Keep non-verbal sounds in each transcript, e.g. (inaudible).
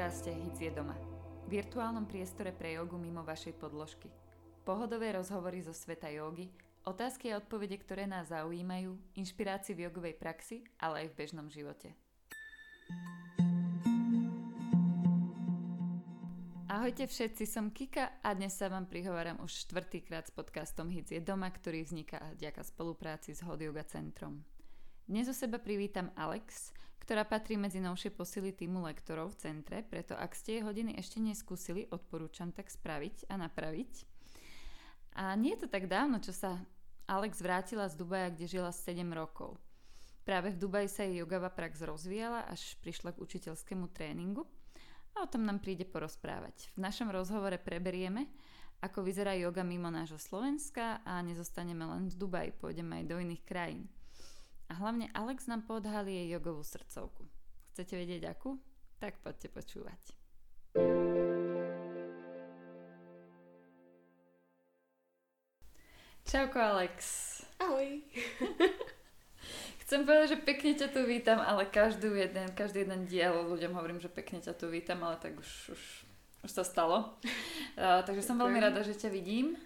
Podcaste Hic je doma. Virtuálnom priestore pre jogu mimo vašej podložky. Pohodové rozhovory zo sveta jogy, otázky a odpovede, ktoré nás zaujímajú, inšpirácii v jogovej praxi, ale aj v bežnom živote. Ahojte všetci, som Kika a dnes sa vám prihováram už štvrtýkrát s podcastom Hic je doma, ktorý vzniká vďaka spolupráci s Hot Yoga Centrom. Dnes u seba privítam Alex, ktorá patrí medzi novšie posily týmu lektorov v centre, preto ak ste jej hodiny ešte neskúsili, odporúčam tak spraviť a napraviť. A nie je to tak dávno, čo sa Alex vrátila z Dubaja, kde žila 7 rokov. Práve v Dubaji sa jej jogava prax rozvíjala, až prišla k učiteľskému tréningu a o tom nám príde porozprávať. V našom rozhovore preberieme, ako vyzerá yoga mimo nášho Slovenska a nezostaneme len v Dubaji, pôjdeme aj do iných krajín. A hlavne Alex nám podhalí jej jogovú srdcovku. Chcete vedieť akú? Tak poďte počúvať. Čauko Alex. Ahoj. (laughs) Chcem povedať, že pekne ťa tu vítam, ale každý jeden, každý jeden diel ľuďom hovorím, že pekne ťa tu vítam, ale tak už, už, už sa stalo. (laughs) Uh, takže som veľmi rada, že ťa vidím.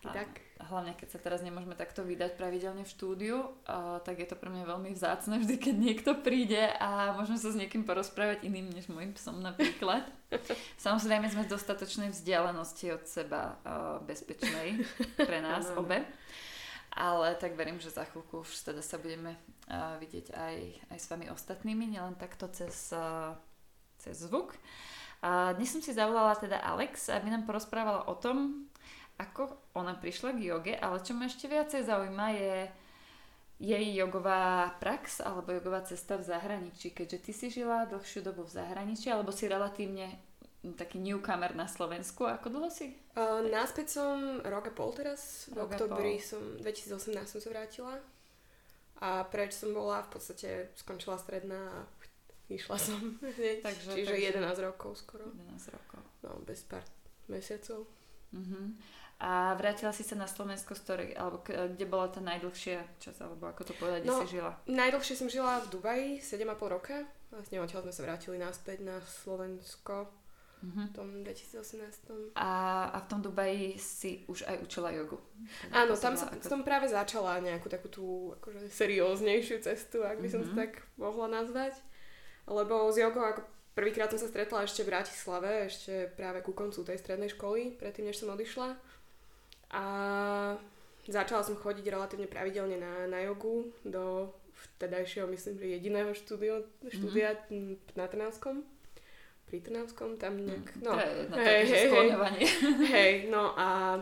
Tak. Hlavne, keď sa teraz nemôžeme takto vydať pravidelne v štúdiu, uh, tak je to pre mňa veľmi vzácne vždy, keď niekto príde a môžeme sa s niekým porozprávať iným než môjim psom napríklad. (laughs) Samozrejme sme v dostatočnej vzdialenosti od seba uh, bezpečnej pre nás obe. Ale tak verím, že za chvíľku už teda sa budeme uh, vidieť aj, aj s vami ostatnými, nielen takto cez, uh, cez zvuk. A dnes som si zavolala teda Alex, aby nám porozprávala o tom, ako ona prišla k joge, ale čo ma ešte viacej zaujíma je jej jogová prax alebo jogová cesta v zahraničí, keďže ty si žila dlhšiu dobu v zahraničí alebo si relatívne taký newcomer na Slovensku. Ako dlho si? Uh, náspäť som rok a pol teraz. V oktobri som, 2018 som sa vrátila. A preč som bola, v podstate skončila stredná a išla som. (laughs) Takže, Čiže takže 11 rokov skoro. 11 rokov. No, bez pár mesiacov. Uh-huh. A vrátila si sa na Slovensko, story, alebo kde bola tá najdlhšia čas, alebo ako to povedať, kde no, si žila? Najdlhšie som žila v Dubaji, 7,5 roka. Vlastne odtiaľ sme sa vrátili naspäť na Slovensko uh-huh. v tom 2018. A, a v tom Dubaji si už aj učila jogu? Áno, tam sa ako... tom práve začala nejakú takú tú akože serióznejšiu cestu, ak by uh-huh. som to tak mohla nazvať. Lebo s jogou ako prvýkrát som sa stretla ešte v Bratislave, ešte práve ku koncu tej strednej školy, predtým než som odišla. A začala som chodiť relatívne pravidelne na, na jogu do vtedajšieho, myslím, že jediného štúdio, štúdia mm-hmm. na Trnavskom. Pri Trnavskom, tam nejak... Mm, no, hej, hej, hej, (laughs) hej, no a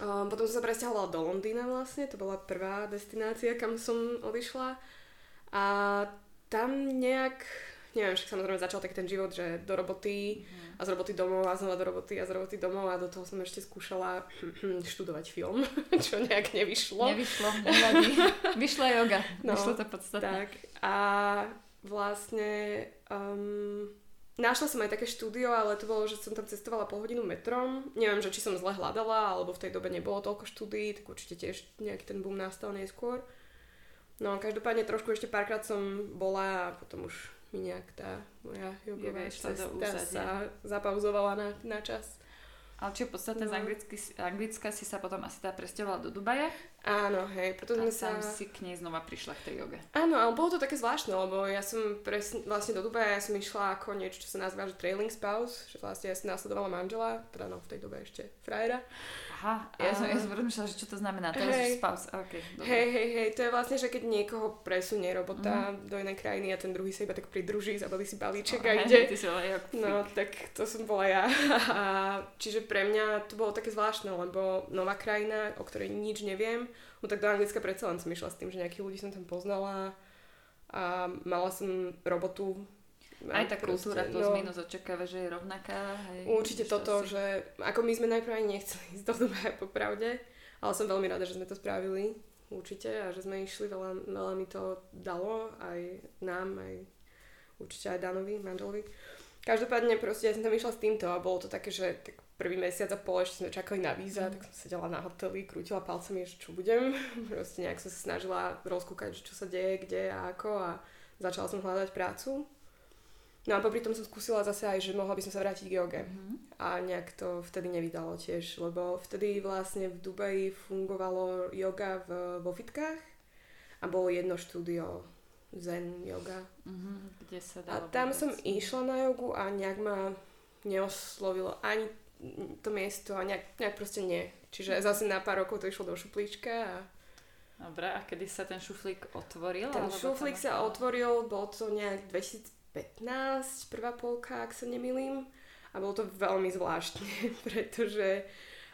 um, potom som sa presťahovala do Londýna vlastne, to bola prvá destinácia, kam som odišla. A tam nejak neviem, však samozrejme začal taký ten život, že do roboty mm. a z roboty domov a znova do roboty a z roboty domov a do toho som ešte skúšala študovať film, (laughs) čo nejak nevyšlo. Nevyšlo, (laughs) nevadí. Vyšla yoga, no, vyšlo to podstatné. Tak a vlastne um, našla som aj také štúdio, ale to bolo, že som tam cestovala pol hodinu metrom. Neviem, že či som zle hľadala, alebo v tej dobe nebolo toľko štúdií, tak určite tiež nejaký ten boom nastal neskôr. No každopádne trošku ešte párkrát som bola a potom už mi nejak tá moja jogová cesta sa zapauzovala na, na čas. Ale či v podstate no. z Anglicky, Anglicka si sa potom asi tá presťahovala do Dubaja? Áno, hej, potom sme sa... si k nej znova prišla k tej joge. Áno, ale bolo to také zvláštne, lebo ja som presne, vlastne do Dubaja ja som išla ako niečo, čo sa nazýva, že trailing spouse, že vlastne ja som následovala manžela, teda no v tej dobe ešte frajera. Aha, ja, som, ja som rozmýšľala, že čo to znamená, to hey, je spouse, okay, Hej, hej, hej, to je vlastne, že keď niekoho presunie robota mm. do inej krajiny a ten druhý sa iba tak pridruží, zabali si balíček oh, a ide. Ty si no, tak to som bola ja. (laughs) A, čiže pre mňa to bolo také zvláštne, lebo nová krajina, o ktorej nič neviem, no tak do Anglicka predsa len som išla s tým, že nejakých ľudí som tam poznala a mala som robotu aj tá kultúra plus no, minus očakáva, že je rovnaká. Hej, určite toto, asi. že ako my sme najprv ani nechceli ísť do Dubaja popravde, ale som veľmi rada, že sme to spravili, určite, a že sme išli, veľa, veľa mi to dalo, aj nám, aj určite aj Danovi, manželovi. Každopádne proste ja som tam išla s týmto a bolo to také, že tak prvý mesiac a pol ešte sme čakali na víza, mm. tak som sedela na hoteli, krútila palcami, že čo budem. (laughs) Proste nejak som sa snažila rozkúkať, čo sa deje, kde a ako a začala som hľadať prácu. No a popri tom som skúsila zase aj, že mohla by som sa vrátiť k joge. Mm-hmm. A nejak to vtedy nevydalo tiež, lebo vtedy vlastne v Dubaji fungovalo yoga v, vo fitkách a bolo jedno štúdio zen yoga. Mm-hmm. Kde sa a tam som išla na jogu a nejak ma neoslovilo ani to miesto a nejak, nejak proste nie. Čiže zase na pár rokov to išlo do šuplíčka a Dobre, a kedy sa ten šuflík otvoril? Ten šuflík sa otvoril, bol to nejak 2000 15, prvá polka, ak sa nemýlim. A bolo to veľmi zvláštne, (laughs) pretože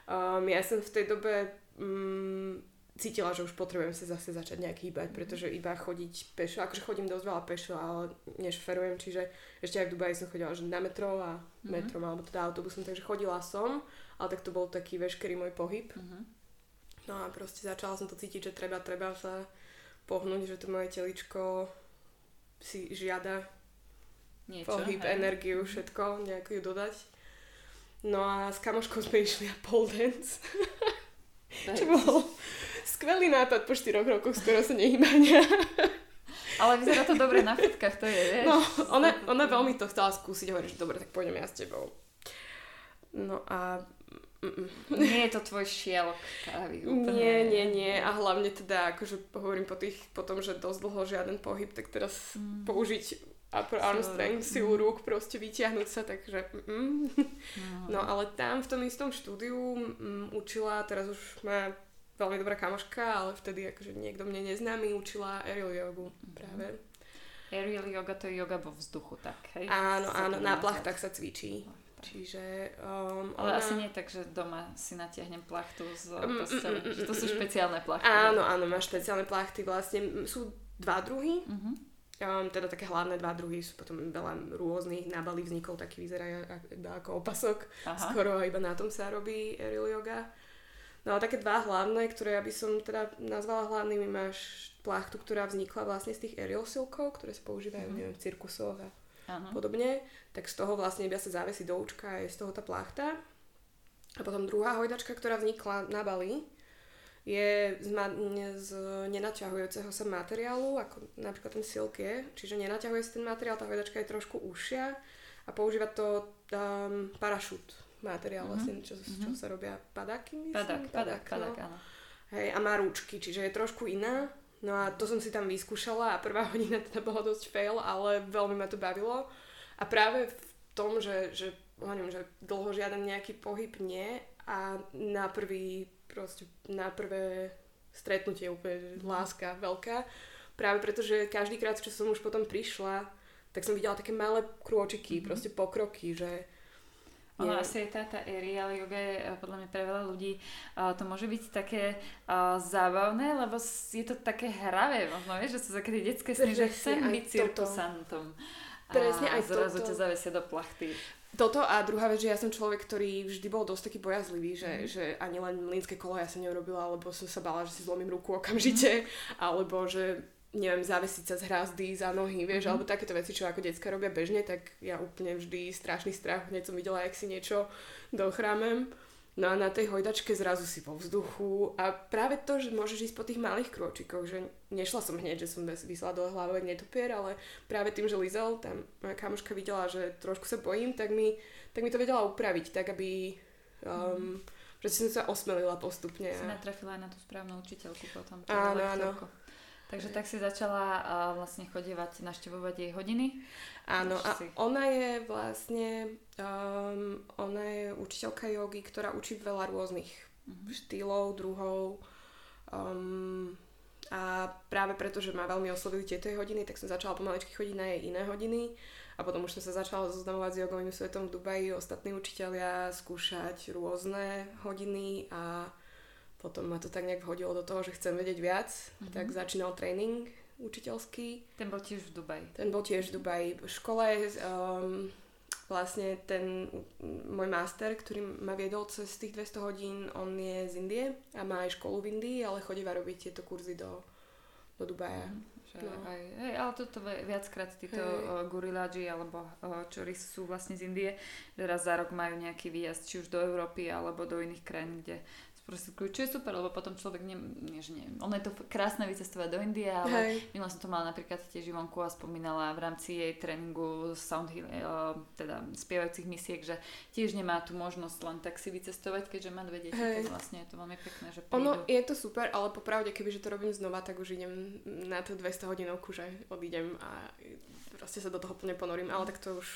um, ja som v tej dobe um, cítila, že už potrebujem sa zase začať nejak hýbať, mhm. pretože iba chodiť pešo, akože chodím dosť veľa pešo, ale nešoferujem, čiže ešte aj v Dubaji som chodila že na metro a mm-hmm. metrom, alebo teda autobusom, takže chodila som, ale tak to bol taký veškerý môj pohyb. Mm-hmm. No a proste začala som to cítiť, že treba, treba sa pohnúť, že to moje teličko si žiada Niečo, pohyb, hej. energiu, všetko, nejak ju dodať. No a s kamoškou sme išli na pole dance. Čo bol skvelý nápad po 4 rokoch skoro sa nehýbania. Ale vyzerá to dobre na fotkách, to je, vieš. No, ona, ona veľmi to chcela skúsiť, hovorí, že dobre, tak pôjdem ja s tebou. No a... Nie je to tvoj šielok kávy úplne. Nie, nie, nie. A hlavne teda, akože hovorím po, tých, po tom, že dosť dlho žiaden pohyb, tak teraz mm. použiť upper arm strength, silu mm. rúk, proste vyťahnuť sa, takže mm. no. no ale tam v tom istom štúdiu mm, učila, teraz už má veľmi dobrá kamoška, ale vtedy akože niekto mne neznámy učila aerial jogu mm. práve. Aerial yoga to je yoga vo vzduchu, tak hej? Áno, áno, na plachtách sa cvičí. Čiže... Um, Ale ona... asi nie tak, že doma si natiahnem plachtu z postele. Mm, mm, mm, to sú špeciálne plachty. Áno, áno, máš špeciálne plachty. Vlastne sú dva druhy. Mm-hmm. Um, teda také hlavné dva druhy sú potom veľa rôznych, na Bali vznikol taký vyzerá ako opasok, Aha. skoro iba na tom sa robí aerial yoga. No a také dva hlavné, ktoré ja by som teda nazvala hlavnými, máš plachtu, ktorá vznikla vlastne z tých aerial silkov, ktoré sa používajú mm. neviem, v cirkusoch a Aha. podobne, tak z toho vlastne iba sa závesí do účka a je z toho tá plachta. A potom druhá hojdačka, ktorá vznikla na Bali, je z, ma- z nenaťahujúceho sa materiálu, ako napríklad ten silk je, čiže nenaťahuje sa ten materiál, tá hojdačka je trošku užšia a používa to um, parašút materiál, mm-hmm. vlastne, čo, mm-hmm. čo sa robia padáky, myslím? Padak, padak, padak, no. áno. Hej, a má rúčky, čiže je trošku iná. No a to som si tam vyskúšala a prvá (laughs) hodina teda bola dosť fail, ale veľmi ma to bavilo. A práve v tom, že, že, hovorím, že dlho žiaden nejaký pohyb nie a na prvý proste na prvé stretnutie úplne mm. láska veľká. Práve preto, že každý krát, čo som už potom prišla, tak som videla také malé krôčiky, mm-hmm. proste pokroky, že ono je... asi tá, tá aerial yoga je eh, podľa mňa pre veľa ľudí uh, to môže byť také uh, zábavné, lebo je to také hravé, možno vieš, že sú také detské sny, že chcem byť cirkusantom. Presne aj zrazu toto. ťa zavesia do plachty. Toto a druhá vec, že ja som človek, ktorý vždy bol dosť taký bojazlivý, že, mm. že ani len mlínske kolo ja sa neurobila, alebo som sa bála, že si zlomím ruku okamžite, mm. alebo že neviem, zavesiť sa z hrazdy za nohy, vieš, mm. alebo takéto veci, čo ako decka robia bežne, tak ja úplne vždy strašný strach, hneď som videla, jak si niečo dochrámem. No a na tej hojdačke zrazu si vo vzduchu a práve to, že môžeš ísť po tých malých krôčikoch, že nešla som hneď, že som vysla dole hlavou netopier, ale práve tým, že Lizel, tam moja kamoška videla, že trošku sa bojím, tak mi, tak mi to vedela upraviť, tak aby um, mm. že som sa osmelila postupne. Si natrafila aj na tú správnu učiteľku potom. Áno, áno. Takže tak si začala uh, vlastne chodívať, naštevovať jej hodiny? Áno, a si... ona je vlastne, um, ona je učiteľka jogy, ktorá učí veľa rôznych uh-huh. štýlov, druhov. Um, a práve preto, že ma veľmi oslovili tieto hodiny, tak som začala pomaličky chodiť na jej iné hodiny. A potom už som sa začala zoznamovať s jogovým svetom v Dubaji, ostatní učiteľia, skúšať rôzne hodiny a potom ma to tak nejak vhodilo do toho, že chcem vedieť viac, mm-hmm. tak začínal tréning učiteľský. Ten bol tiež v Dubaji. Ten bol tiež v Dubaji. V škole um, vlastne ten môj master, ktorý ma viedol cez tých 200 hodín, on je z Indie a má aj školu v Indii, ale chodíva robiť tieto kurzy do, do Dubaja. Mm. No. Aj, hej, ale toto viackrát títo hey. goriláži alebo čory sú vlastne z Indie, že raz za rok majú nejaký výjazd či už do Európy alebo do iných krajín, kde sprostredkujú, čo je super, lebo potom človek nie, nie, že nie. Ono je to krásne vycestovať do Indie, ale Hej. minula som to mala napríklad tiež Ivonku a spomínala v rámci jej tréningu sound heal, uh, teda spievajúcich misiek, že tiež nemá tú možnosť len tak si vycestovať, keďže má dve deti, Hej. tak vlastne je to veľmi pekné, že prídu. Ono je to super, ale popravde, kebyže to robím znova, tak už idem na tú 200 hodinovku, že odídem a proste sa do toho plne ponorím, ale tak to už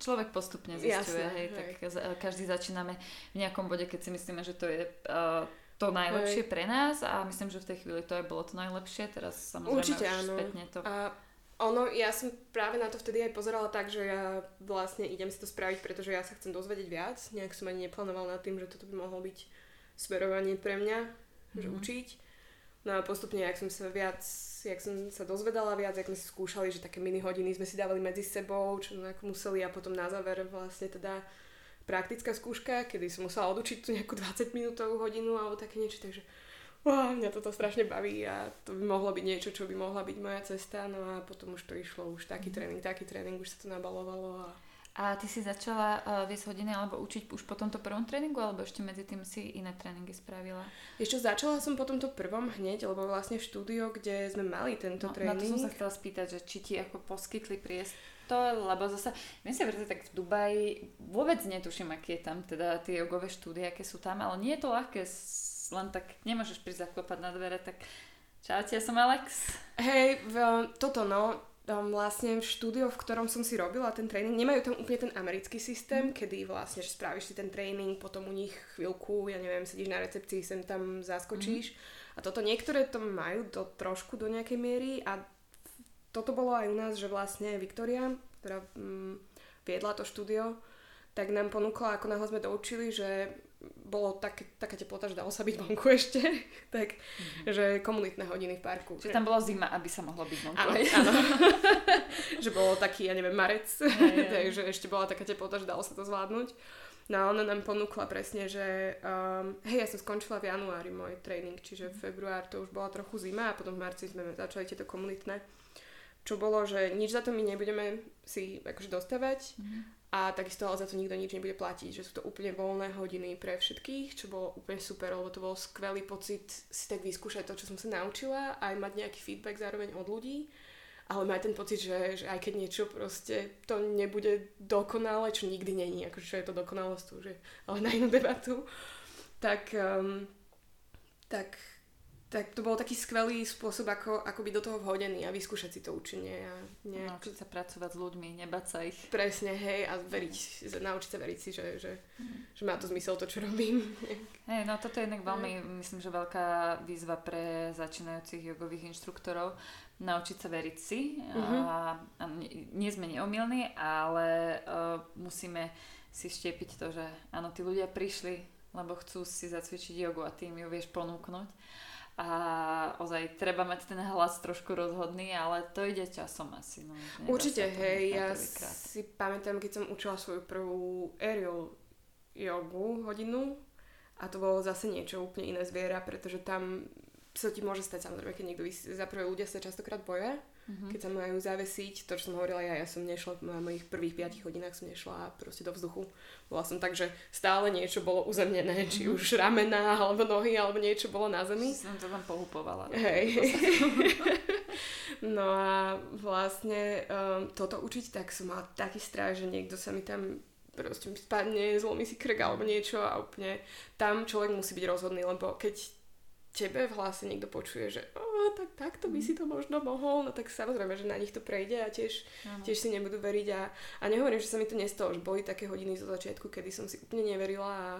človek postupne zistuje, Jasne, hej, hej. tak každý začíname v nejakom bode, keď si myslíme, že to je uh, to najlepšie hej. pre nás a myslím, že v tej chvíli to aj bolo to najlepšie, teraz samozrejme Určite, už áno. spätne to... A ono, ja som práve na to vtedy aj pozerala tak, že ja vlastne idem si to spraviť, pretože ja sa chcem dozvedieť viac, nejak som ani neplánovala nad tým, že toto by mohlo byť smerovanie pre mňa, mm-hmm. že mhm. učiť. No a postupne, jak som sa viac, jak som sa dozvedala viac, jak sme si skúšali, že také mini hodiny sme si dávali medzi sebou, čo ako museli a potom na záver vlastne teda praktická skúška, kedy som musela odučiť tú nejakú 20 minútovú hodinu alebo také niečo, takže wow, mňa toto strašne baví a to by mohlo byť niečo, čo by mohla byť moja cesta, no a potom už to išlo, už taký mhm. tréning, taký tréning, už sa to nabalovalo a a ty si začala uh, viesť hodiny alebo učiť už po tomto prvom tréningu, alebo ešte medzi tým si iné tréningy spravila? Ešte začala som po tomto prvom hneď, lebo vlastne štúdio, kde sme mali tento no, tréning. Na to som sa chcela spýtať, že či ti ako poskytli priestor, lebo zase, my sa vrti tak v Dubaji, vôbec netuším, aký je tam teda tie jogové štúdie, aké sú tam, ale nie je to ľahké, len tak nemôžeš prísť zaklopať na dvere, tak Čaute, ja som Alex. Hej, toto no, um, vlastne v štúdiu, v ktorom som si robila ten tréning, nemajú tam úplne ten americký systém, mm. kedy vlastne, že spravíš si ten tréning, potom u nich chvíľku, ja neviem, sedíš na recepcii, sem tam zaskočíš. Mm. A toto niektoré to majú do, trošku do nejakej miery a toto bolo aj u nás, že vlastne Viktoria, ktorá mm, viedla to štúdio, tak nám ponúkla, ako náhle sme doučili, že bolo tak, taká teplota, že dalo sa byť vonku ešte, (laughs) tak, mm-hmm. že komunitné hodiny v parku. Že tam bola zima, aby sa mohlo byť vonku. Áno, áno. (laughs) že bolo taký, ja neviem, marec, hey, (laughs) takže ešte bola taká teplota, že dalo sa to zvládnuť. No a ona nám ponúkla presne, že um, hej, ja som skončila v januári môj tréning, čiže v február to už bola trochu zima a potom v marci sme začali tieto komunitné. Čo bolo, že nič za to my nebudeme si akože dostávať, mm-hmm a takisto ale za to nikto nič nebude platiť, že sú to úplne voľné hodiny pre všetkých, čo bolo úplne super, lebo to bol skvelý pocit si tak vyskúšať to, čo som sa naučila, aj mať nejaký feedback zároveň od ľudí, ale mať ten pocit, že, že aj keď niečo proste to nebude dokonale, čo nikdy není, akože čo je to dokonalosť, je ale na inú debatu, tak, um, tak tak to bol taký skvelý spôsob, ako, ako byť do toho vhodený a vyskúšať si to učenie. A nejak... Naučiť sa pracovať s ľuďmi, nebať sa ich. Presne, hej, a veriť, naučiť sa veriť si, že, že, mm. že má to zmysel to, čo robím. Hej, no toto je jednak veľmi, myslím, že veľká výzva pre začínajúcich jogových inštruktorov, naučiť sa veriť si. Mm-hmm. A, a nie, nie sme neomilní, ale uh, musíme si štiepiť to, že áno, tí ľudia prišli, lebo chcú si zacvičiť jogu a ty im ju vieš ponúknuť a ozaj treba mať ten hlas trošku rozhodný, ale to ide časom asi. No, Určite, hej, ja si pamätám, keď som učila svoju prvú aerial jogu hodinu a to bolo zase niečo úplne iné zviera, pretože tam sa ti môže stať samozrejme, keď niekto vys- za prvé ľudia sa častokrát boja, mm-hmm. keď sa majú zavesiť, to čo som hovorila ja, ja som nešla, na mojich prvých 5 hodinách som nešla proste do vzduchu. Bola som tak, že stále niečo bolo uzemnené, či mm-hmm. už ramená, alebo nohy, alebo niečo bolo na zemi. Som to tam pohupovala. Hej. (laughs) no a vlastne um, toto učiť, tak som mala taký strach, že niekto sa mi tam proste spadne, zlomí si krk alebo niečo a úplne tam človek musí byť rozhodný, lebo keď tebe v hlase niekto počuje, že oh, tak takto by si to možno mohol, no tak samozrejme, že na nich to prejde a tiež, tiež si nebudú veriť a, a nehovorím, že sa mi to nestalo, že boli také hodiny zo začiatku, kedy som si úplne neverila a,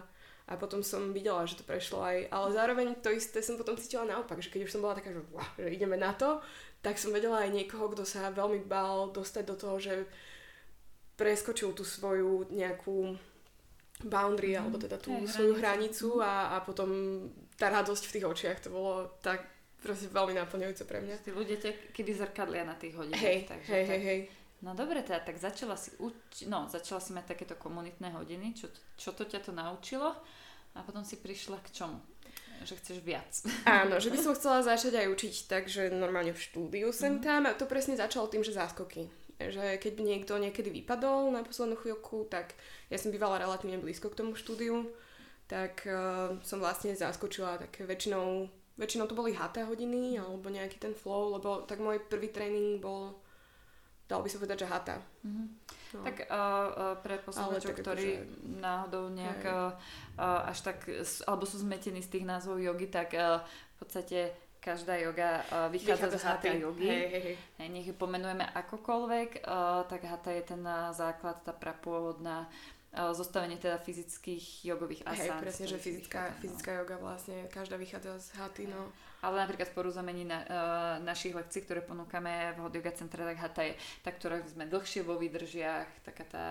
a potom som videla, že to prešlo aj, ale zároveň to isté som potom cítila naopak, že keď už som bola taká, že, wow, že ideme na to, tak som vedela aj niekoho, kto sa veľmi bál dostať do toho, že preskočil tú svoju nejakú boundary, mm, alebo teda tú svoju hranicu a, a potom tá radosť v tých očiach, to bolo tak proste veľmi naplňujúce pre mňa. Tí ľudia ťa keby zrkadlia na tých hodinách. Hej, takže hej, hej, hej. No dobre, teda tak začala si uč- no, začala si mať takéto komunitné hodiny, čo, čo to ťa to naučilo a potom si prišla k čomu? Že chceš viac. (laughs) Áno, že by som chcela začať aj učiť takže normálne v štúdiu sem mm-hmm. tam. A to presne začalo tým, že záskoky. Že keď by niekto niekedy vypadol na poslednú chvíľku, tak ja som bývala relatívne blízko k tomu štúdiu tak uh, som vlastne zaskočila také väčšinou, väčšinou to boli HT hodiny alebo nejaký ten flow, lebo tak môj prvý tréning bol dal by sa povedať, že hata. Mm-hmm. No. Tak uh, uh, pre poslucháčov, ktorí akože... náhodou nejak uh, uh, až tak, alebo sú zmetení z tých názvov jogy, tak uh, v podstate každá yoga uh, vychádza, vychádza z hatha jogy. Hej, hej, hej. Nech ju pomenujeme akokoľvek, uh, tak hatha je ten základ, tá prapôvodná zostavenie teda fyzických jogových asán. Hej, presne, že fyzická, vychádza, no. fyzická joga vlastne, každá vychádza z haty, no. Ale napríklad v porozumení na, uh, našich lekcií, ktoré ponúkame v Hot Yoga Centre, tak hata je tá, ktorá sme dlhšie vo výdržiach, taká tá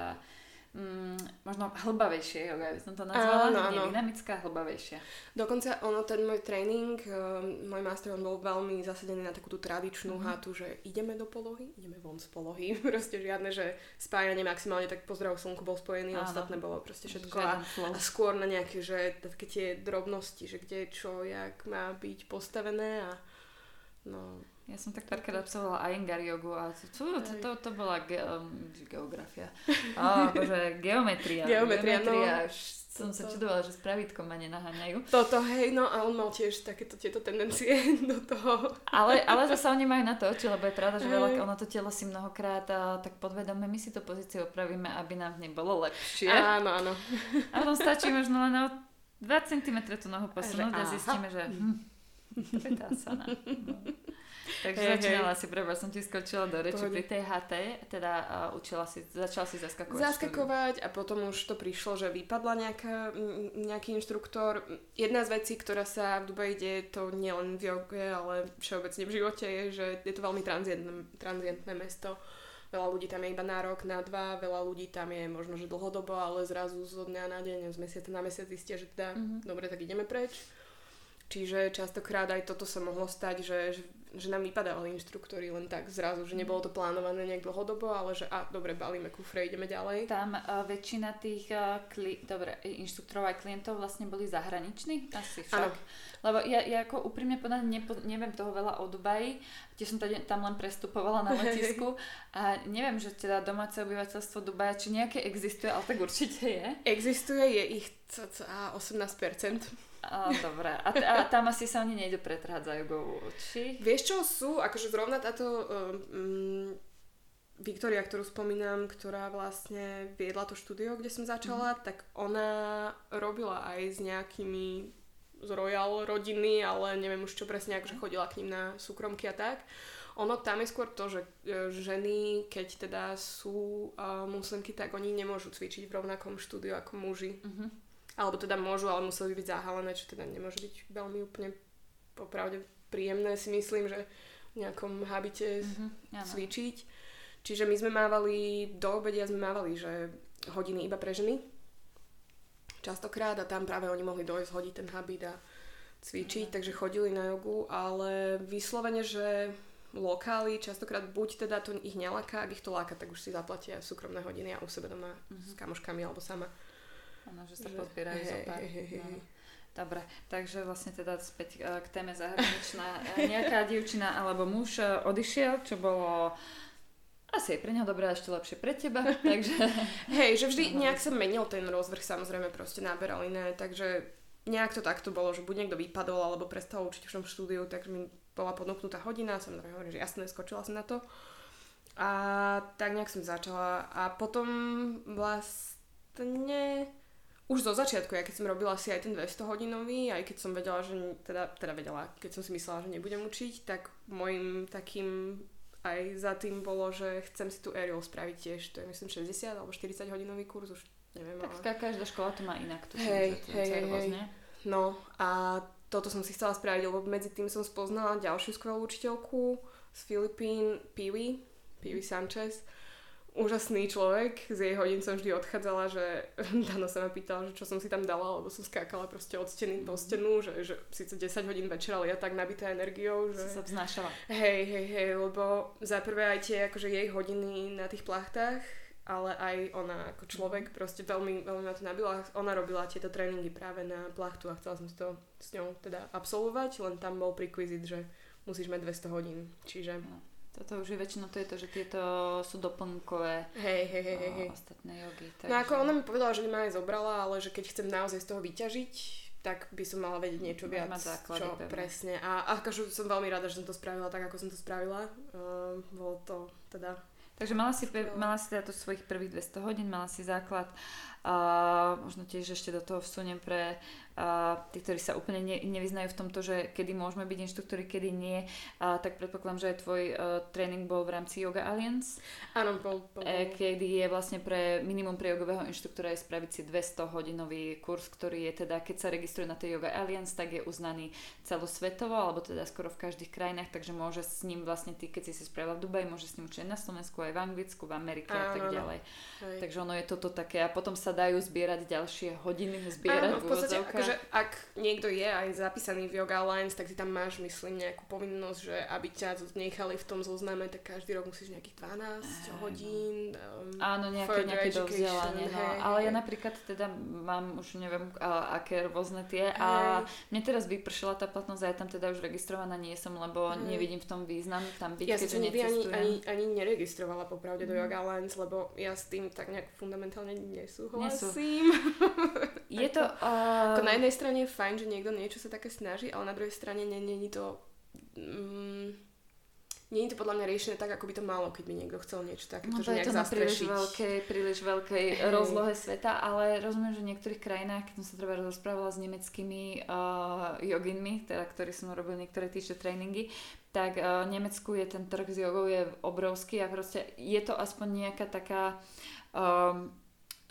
mm, možno hlbavejšie yoga, by som to nazvala, áno, áno. dynamická, hlbavejšia. Dokonca ono, ten môj tréning, uh, môj master, on bol veľmi zasadený na takú tú tradičnú mm-hmm. hatu, že ideme do polohy, ideme von z polohy, (laughs) proste žiadne, že spájanie maximálne tak pozdrav slnku bol spojený, áno. ostatné bolo proste všetko a, a skôr na nejaké, že také tie drobnosti, že kde čo, jak má byť postavené a no ja som tak párkrát absolvovala Iyengar jogu a to, to, to, to, bola ge, um, geografia. Á, bože, geometria. Geometria, geometria no. Som sa čudovala, že s pravítkom ma nenaháňajú. Toto, hej, no a on mal tiež takéto tieto tendencie (laughs) do toho. Ale, ale zase oni majú na to oči, lebo je pravda, že veľa, ono to telo si mnohokrát a tak podvedome my si to pozíciu opravíme, aby nám v nej bolo lepšie. Áno, áno. A potom stačí možno len o 2 cm tú nohu posunúť a zistíme, že hm, to je tá asana. No. (laughs) Takže hey, začínala hey. si, preba som ti skočila do reči Pohode. pri tej HT, teda uh, učila si, začala si zaskakovať. Zaskakovať a potom už to prišlo, že vypadla nejaká, nejaký inštruktor. Jedna z vecí, ktorá sa v Dubaji deje, to nielen v joge, ale všeobecne v živote je, že je to veľmi transientné, transientné mesto. Veľa ľudí tam je iba na rok, na dva, veľa ľudí tam je možno, že dlhodobo, ale zrazu zo dňa na deň, z mesiaca na mesiac zistia, že teda, mm-hmm. dobre, tak ideme preč. Čiže častokrát aj toto sa mohlo stať, že, že že nám vypadávali inštruktory len tak zrazu, že nebolo to plánované nejak dlhodobo, ale že a dobre, balíme kufre, ideme ďalej. Tam uh, väčšina tých uh, kli- dobre, inštruktorov aj klientov vlastne boli zahraniční, asi však. Ano. Lebo ja, ja ako úprimne povedať nepo, neviem toho veľa o Dubaji, tiež som tady, tam len prestupovala na (laughs) letisku a neviem, že teda domáce obyvateľstvo Dubaja, či nejaké existuje, ale tak určite je. Existuje, je ich cca 18%. A, dobre. A, t- a tam asi sa oni nejdu pretrhať za jogou, či? Vieš čo sú, akože zrovna táto um, Viktoria, ktorú spomínam, ktorá vlastne viedla to štúdio, kde som začala, mm. tak ona robila aj s nejakými z Royal rodiny, ale neviem už čo presne, akože chodila k ním na súkromky a tak. Ono tam je skôr to, že e, ženy, keď teda sú uh, muslimky, tak oni nemôžu cvičiť v rovnakom štúdiu ako muži. Mm-hmm. Alebo teda môžu, ale museli byť zahalené, čo teda nemôže byť veľmi úplne popravde príjemné si myslím, že v nejakom habite mm-hmm, cvičiť. Čiže my sme mávali, do obedia sme mávali, že hodiny iba pre ženy. Častokrát a tam práve oni mohli dojsť, hodiť ten habit a cvičiť, mm-hmm. takže chodili na jogu, ale vyslovene, že lokály, častokrát buď teda to ich neláka, ak ich to láka, tak už si zaplatia súkromné hodiny a u sebe doma mm-hmm. s kamoškami alebo sama. Áno, že sa že, podpierajú hej, zo pár. Hej, hej, no. Dobre, takže vlastne teda späť e, k téme zahraničná. E, nejaká dievčina alebo muž e, odišiel, čo bolo asi je pre neho dobré a ešte lepšie pre teba, (laughs) takže... Hej, že vždy nejak sa menil ten rozvrh, samozrejme proste náberal iné, takže nejak to takto bolo, že buď niekto vypadol alebo prestal učiť v tom štúdiu, takže mi bola podnúknutá hodina, samozrejme hovorím, že jasné, skočila som na to. A tak nejak som začala a potom vlastne už zo začiatku, ja keď som robila si aj ten 200 hodinový, aj keď som vedela, že teda, teda vedela, keď som si myslela, že nebudem učiť, tak môjim takým aj za tým bolo, že chcem si tu aerial spraviť tiež, to je myslím 60 alebo 40 hodinový kurz, už neviem. Tak ale... každá škola to má inak, tu hej, hej, hej, hej. No a toto som si chcela spraviť, lebo medzi tým som spoznala ďalšiu skvelú učiteľku z Filipín, Piwi, Piwi Sanchez, úžasný človek. Z jej hodín som vždy odchádzala, že (laughs) Dano sa ma pýtal, že čo som si tam dala, lebo som skákala proste od steny po stenu, že, že síce 10 hodín večer, ale ja tak nabitá energiou, že... sa vznášala. Hej, hej, hej, lebo za prvé aj tie akože jej hodiny na tých plachtách, ale aj ona ako človek proste veľmi, veľmi ma to nabila. Ona robila tieto tréningy práve na plachtu a chcela som si to s ňou teda absolvovať, len tam bol prequisite, že musíš mať 200 hodín. Čiže... No Toto už je väčšinou to je to, že tieto sú doplnkové hej, hej, hej, hej. ostatné jogy. Takže... No ako ona mi povedala, že ma aj zobrala, ale že keď chcem naozaj z toho vyťažiť, tak by som mala vedieť niečo viac, základy, čo pevne. presne. A, a akože som veľmi rada, že som to spravila tak, ako som to spravila. Uh, bolo to teda Takže mala si, mala si teda to svojich prvých 200 hodín, mala si základ a možno tiež ešte do toho vsuniem pre a tí, ktorí sa úplne ne, nevyznajú v tomto, že kedy môžeme byť inštruktori, kedy nie, a tak predpokladám, že aj tvoj uh, tréning bol v rámci Yoga Alliance. Áno, bol, bol, bol. E, kedy je vlastne pre minimum pre jogového inštruktora je spraviť si 200 hodinový kurz, ktorý je teda, keď sa registruje na tej Yoga Alliance, tak je uznaný celosvetovo, alebo teda skoro v každých krajinách, takže môže s ním vlastne ty, keď si si spravila v Dubaji, môže s ním učiť na Slovensku, aj v Anglicku, v Amerike Áno, a tak ďalej. Hej. Takže ono je toto také a potom sa dajú zbierať ďalšie hodiny, zbierať Áno, v podstate, akože ak niekto je aj zapísaný v Yoga Alliance, tak si tam máš, myslím, nejakú povinnosť, že aby ťa nechali v tom zozname, tak každý rok musíš nejakých 12 Áno. hodín. Um, Áno, nejaké, nejaké dovzdelanie. No. Ale ja napríklad teda mám už neviem, a, aké rôzne tie hey. a mne teraz vypršila tá platnosť a ja tam teda už registrovaná nie som, lebo hey. nevidím v tom význam tam byť, ja keďže ani, ani, ani neregistrovala popravde do mhm. Yoga Alliance, lebo ja s tým tak nejak fundamentálne nesúhlasím. (laughs) je to... Uh... na jednej strane fajn, že niekto niečo sa také snaží, ale na druhej strane není to... Mm, nie je to podľa mňa riešené tak, ako by to malo, keď by niekto chcel niečo takéto, no, že nejak to na príliš veľkej, príliš veľkej hey. rozlohe sveta, ale rozumiem, že v niektorých krajinách, keď som sa treba rozprávala s nemeckými uh, joginmi, teda ktorí som robil niektoré teacher tréningy, tak uh, v Nemecku je ten trh s jogou je obrovský a proste je to aspoň nejaká taká um,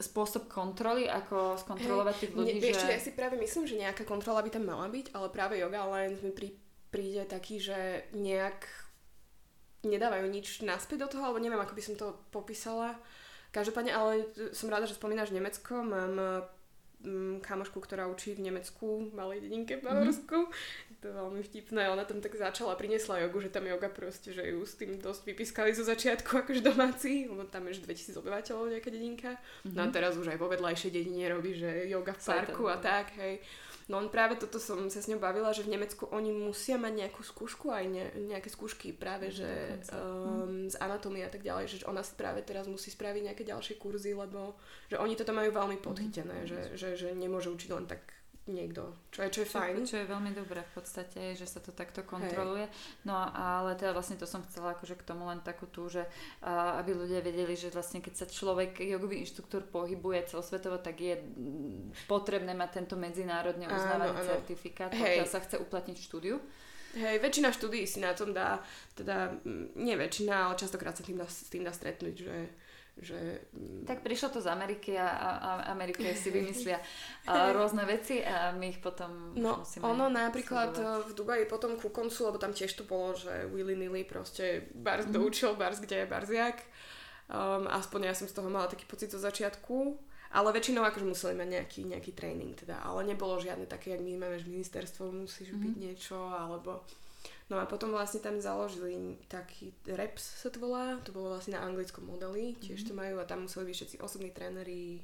spôsob kontroly, ako skontrolovať tých ľudí, ne, že... ja si práve myslím, že nejaká kontrola by tam mala byť, ale práve Yoga Alliance mi prí, príde taký, že nejak nedávajú nič naspäť do toho, alebo neviem, ako by som to popísala. Každopádne, ale som rada, že spomínaš Nemecko. Mám kamošku, ktorá učí v Nemecku, malej dedinke v Bavorsku. Mm-hmm to je veľmi vtipné. Ona tam tak začala, priniesla jogu, že tam joga proste, že ju s tým dosť vypískali zo začiatku (laughs) akože domáci, lebo tam je 2000 obyvateľov nejaká dedinka. Mm-hmm. No a mhm. teraz už aj vo vedľajšej dedine robí, že joga v parku a tak, hej. No on práve toto som sa s ňou bavila, že v Nemecku oni musia mať nejakú skúšku, aj ne, nejaké skúšky práve, že um, z anatómie a tak ďalej, že ona si práve teraz musí spraviť nejaké ďalšie kurzy, lebo že oni toto majú veľmi podchytené, mm-hmm. že, že, že nemôže učiť len tak niekto, čo je, čo je fajn. Čo, čo je veľmi dobré v podstate, že sa to takto kontroluje. Hej. No ale teda vlastne to som chcela akože k tomu len takú tú, že uh, aby ľudia vedeli, že vlastne keď sa človek, jogový inštruktor pohybuje celosvetovo, tak je potrebné mať tento medzinárodne uznávaný áno, áno. certifikát, pokiaľ sa chce uplatniť v štúdiu. Hej, väčšina štúdií si na tom dá, teda nie väčšina, ale častokrát sa tým dá, s tým dá stretnúť, že že... Mm, tak prišlo to z Ameriky a, a Amerike si (laughs) vymyslia rôzne veci a my ich potom no, musíme ono napríklad sledovať. v Dubaji potom ku koncu, lebo tam tiež to bolo, že willy nilly proste Bars mm. doučil, Bars kde je Barziak. Um, aspoň ja som z toho mala taký pocit zo začiatku. Ale väčšinou akože museli mať nejaký, nejaký tréning teda. Ale nebolo žiadne také, jak my máme, že ministerstvo musíš mm. byť niečo, alebo No a potom vlastne tam založili taký REPS sa to volá, to bolo vlastne na anglickom modeli, tiež mm-hmm. to majú a tam museli byť všetci osobní tréneri,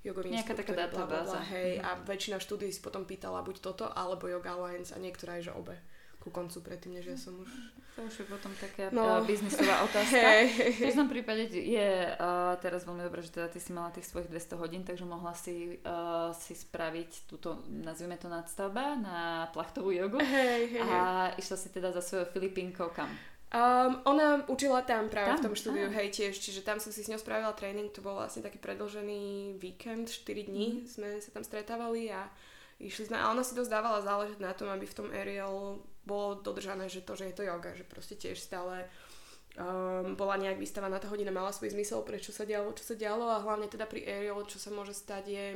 jogoví Nejaká taká databáza. Hej, mm-hmm. a väčšina štúdií si potom pýtala buď toto, alebo Yoga Alliance a niektorá aj, že obe ku koncu predtým, než ja som už... To už je potom taká no. biznisová (laughs) otázka. Hey. V každom prípade je uh, teraz veľmi dobré, že teda ty si mala tých svojich 200 hodín, takže mohla si, uh, si spraviť túto, nazvime to nadstavba na plachtovú jogu. Hey, hey, a išla si teda za svojou Filipínkou kam? Um, ona učila tam práve tam? v tom štúdiu, ah. hej tiež, čiže tam som si s ňou spravila tréning, to bol vlastne taký predlžený víkend, 4 dní mm. sme sa tam stretávali a išli sme, a ona si dosť dávala záležať na tom, aby v tom aerial bolo dodržané, že to, že je to yoga, že proste tiež stále um, bola nejak vystavaná tá hodina, mala svoj zmysel, prečo sa dialo, čo sa dialo a hlavne teda pri aerial, čo sa môže stať je,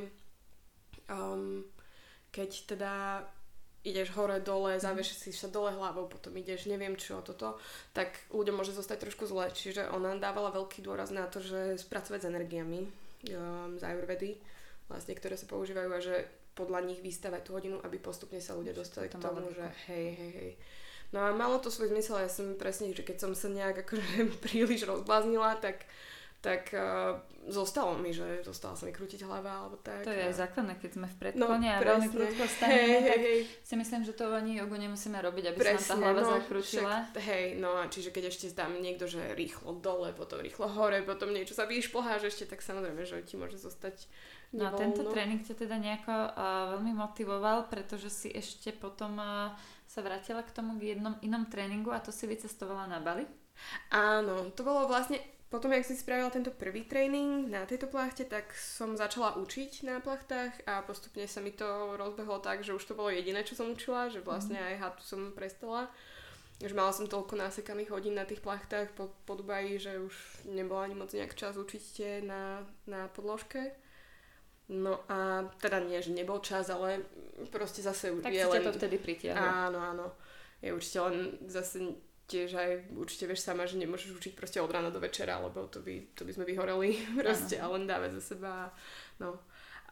um, keď teda ideš hore, dole, mhm. zavieš si sa dole hlavou, potom ideš, neviem čo, toto, tak ľuďom môže zostať trošku zle. Čiže ona dávala veľký dôraz na to, že spracovať s energiami um, z Ayurvedy, vlastne, ktoré sa používajú a že podľa nich vystavať tú hodinu, aby postupne sa ľudia dostali k tomu, že hej, hej, hej. No a malo to svoj zmysel, ja som presne, že keď som sa nejak akože (laughs) príliš rozbláznila, tak tak uh, zostalo mi, že zostala sa mi krútiť hlava alebo tak. To je aj základné, keď sme v predklone no, a veľmi krútko staneme, hey, tak hey, si myslím, že to ani jogu nemusíme robiť, aby presne, sa nám tá hlava no, zakrútila. Však, hej, no a čiže keď ešte zdám niekto, že rýchlo dole, potom rýchlo hore, potom niečo sa vyšplháš ešte, tak samozrejme, že ti môže zostať No a tento tréning ťa teda nejako uh, veľmi motivoval, pretože si ešte potom uh, sa vrátila k tomu k jednom inom tréningu a to si vycestovala na Bali? Áno, to bolo vlastne potom, jak si spravila tento prvý tréning na tejto plachte, tak som začala učiť na plachtách a postupne sa mi to rozbehlo tak, že už to bolo jediné, čo som učila, že vlastne mhm. aj hatu som prestala. Že mala som toľko násekaných hodín na tých plachtách po, po Dubaji, že už nebolo ani moc nejak čas učiť na, na podložke. No a teda nie, že nebol čas, ale proste zase tak je len... to vtedy pritiahlo. Áno, áno. Je určite len zase tiež aj určite vieš sama, že nemôžeš učiť proste od rána do večera, lebo to by, to by sme vyhoreli (laughs) proste a len dávať za seba. No.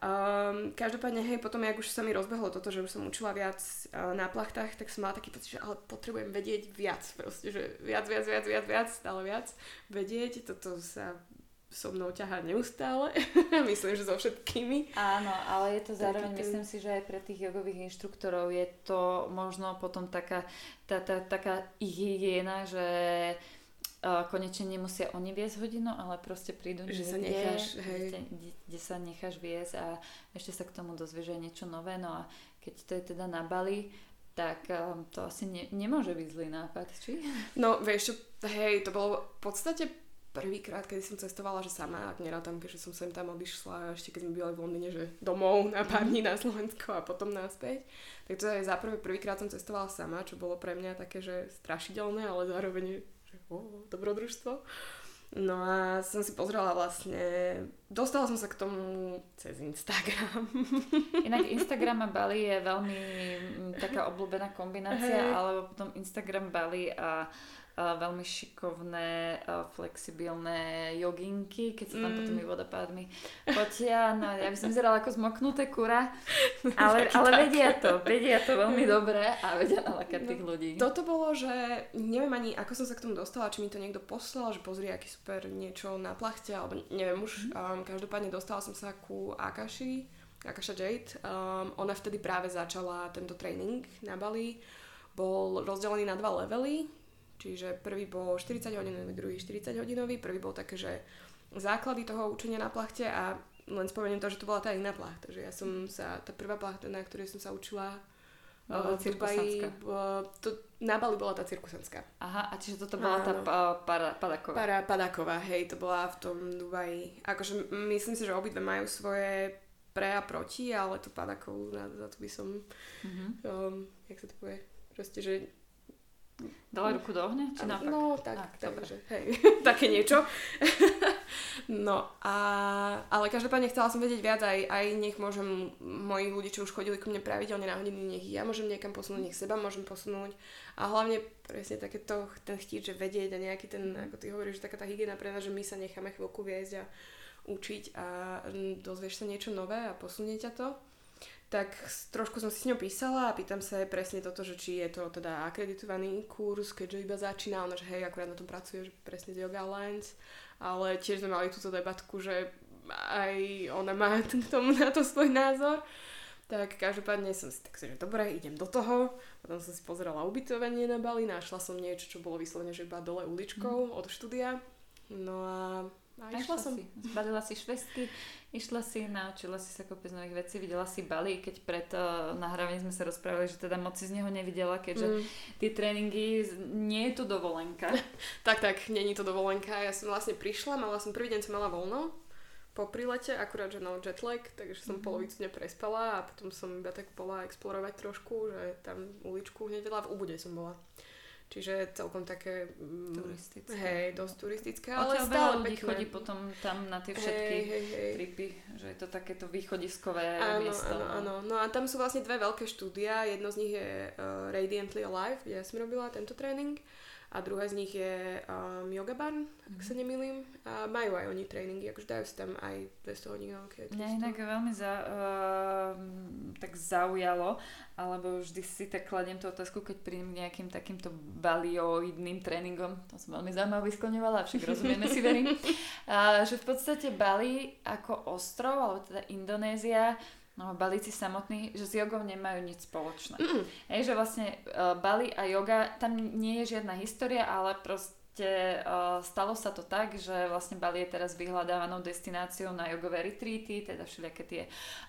Um, každopádne, hej, potom, jak už sa mi rozbehlo toto, že už som učila viac uh, na plachtách, tak som mala taký pocit, že ale potrebujem vedieť viac, proste, že viac, viac, viac, viac, viac, stále viac vedieť. Toto sa so mnou ťahá neustále. (laughs) myslím, že so všetkými. Áno, ale je to zároveň, Taký myslím si, že aj pre tých jogových inštruktorov je to možno potom taká, tá, tá, taká ich hygiena, že uh, konečne nemusia oni viesť hodinu, ale proste prídu že sa necháš, hej. Kde, kde sa necháš viesť a ešte sa k tomu dozvieš aj niečo nové. No a keď to je teda na Bali, tak um, to asi ne, nemôže byť zlý nápad, či? No, vieš hej, to bolo v podstate prvýkrát, kedy som cestovala, že sama, ak nerátam, keďže som sem tam odišla, ešte keď sme byli v Londýne, že domov na pár dní na Slovensko a potom naspäť. Tak to je za prvé, prvýkrát som cestovala sama, čo bolo pre mňa také, že strašidelné, ale zároveň, že oh, dobrodružstvo. No a som si pozrela vlastne, dostala som sa k tomu cez Instagram. (laughs) Inak Instagram a Bali je veľmi mm, taká obľúbená kombinácia, hey. alebo potom Instagram Bali a veľmi šikovné, flexibilné joginky, keď sa tam mm. potom i vodopádmi potia. No, ja by som vyzerala ako zmoknuté kura, (laughs) ale, ale vedia to, vedia to veľmi dobre a vedia nalakať no, tých ľudí. Toto bolo, že neviem ani, ako som sa k tomu dostala, či mi to niekto poslal, že pozri, aký super niečo na plachte, alebo neviem už. Mm. Um, každopádne dostala som sa ku Akashi, Akasha Jade. Um, ona vtedy práve začala tento tréning na Bali. Bol rozdelený na dva levely Čiže prvý bol 40 hodinový, druhý 40 hodinový. Prvý bol také, že základy toho učenia na plachte a len spomeniem to, že to bola tá iná plachta. Že ja som sa, tá prvá plachta, na ktorej som sa učila bola v Dubaji, to, na Bali bola tá cirkusanská. Aha, a čiže toto bola tá pa, para, padaková. Para, padaková, hej, to bola v tom Dubaji. Akože myslím si, že obidve majú svoje pre a proti, ale tú padakovú, za to by som, mm-hmm. um, jak sa to povie, proste, že Dala ruku do ohňa? Či naopak? No, tak, tak takže, hej, (laughs) také niečo. (laughs) no, a, ale každopádne chcela som vedieť viac, aj, aj nech môžem mojich ľudí, čo už chodili ku mne pravidelne na hodiny, nech ja môžem niekam posunúť, nech seba môžem posunúť. A hlavne presne takéto, ten chtít, že vedieť a nejaký ten, ako ty hovoríš, že taká tá hygiena pre nás, že my sa necháme chvíľku viesť a učiť a dozvieš sa niečo nové a posunie ťa to tak trošku som si s ňou písala a pýtam sa presne toto, že či je to teda akreditovaný kurz, keďže iba začína, ona, že hej, akurát na tom pracuje, že presne z Yoga Alliance, ale tiež sme mali túto debatku, že aj ona má (laughs) k tomu na to svoj názor. Tak každopádne som si tak že dobre, idem do toho. Potom som si pozerala ubytovanie na Bali, našla som niečo, čo bolo vyslovene, že iba dole uličkou mm. od štúdia. No a a išla som. Si. Zbalila si švestky, išla si, naučila si sa kopec nových vecí, videla si Bali, keď pred uh, nahrávaním sme sa rozprávali, že teda moc si z neho nevidela, keďže mm. tie tréningy, nie je to dovolenka. (laughs) tak, tak, není to dovolenka. Ja som vlastne prišla, mala som prvý deň som mala voľno po prilete, akurát, že no jetlag, takže som mm. polovicu dňa prespala a potom som iba tak bola explorovať trošku, že tam uličku hneď v Ubude som bola. Čiže celkom také... Mm, turistické. Hej, dosť turistické, ale Odtiaľ stále ľudí pekné. chodí potom tam na tie všetky hej, hej, hej. tripy, že je to takéto východiskové áno, miesto. Áno, áno. No a tam sú vlastne dve veľké štúdia. Jedno z nich je uh, Radiantly Alive, kde ja som robila tento tréning. A druhé z nich je um, Yoga Barn, ak sa nemýlim. A majú aj oni tréningy, akože dajú si tam aj 200 hodín. Mňa inak veľmi za, uh, tak zaujalo, alebo vždy si tak kladiem tú otázku, keď prídem k nejakým takýmto balioidným tréningom, to som veľmi zaujímavé vyskloňovala, však (laughs) rozumieme si, verím, uh, že v podstate Bali ako ostrov, alebo teda Indonézia, no, Balíci samotní, že s jogou nemajú nič spoločné. Mm. Hej, že vlastne uh, Bali a yoga, tam nie je žiadna história, ale proste proste uh, stalo sa to tak, že vlastne Bali je teraz vyhľadávanou destináciou na jogové retreaty, teda všelijaké tie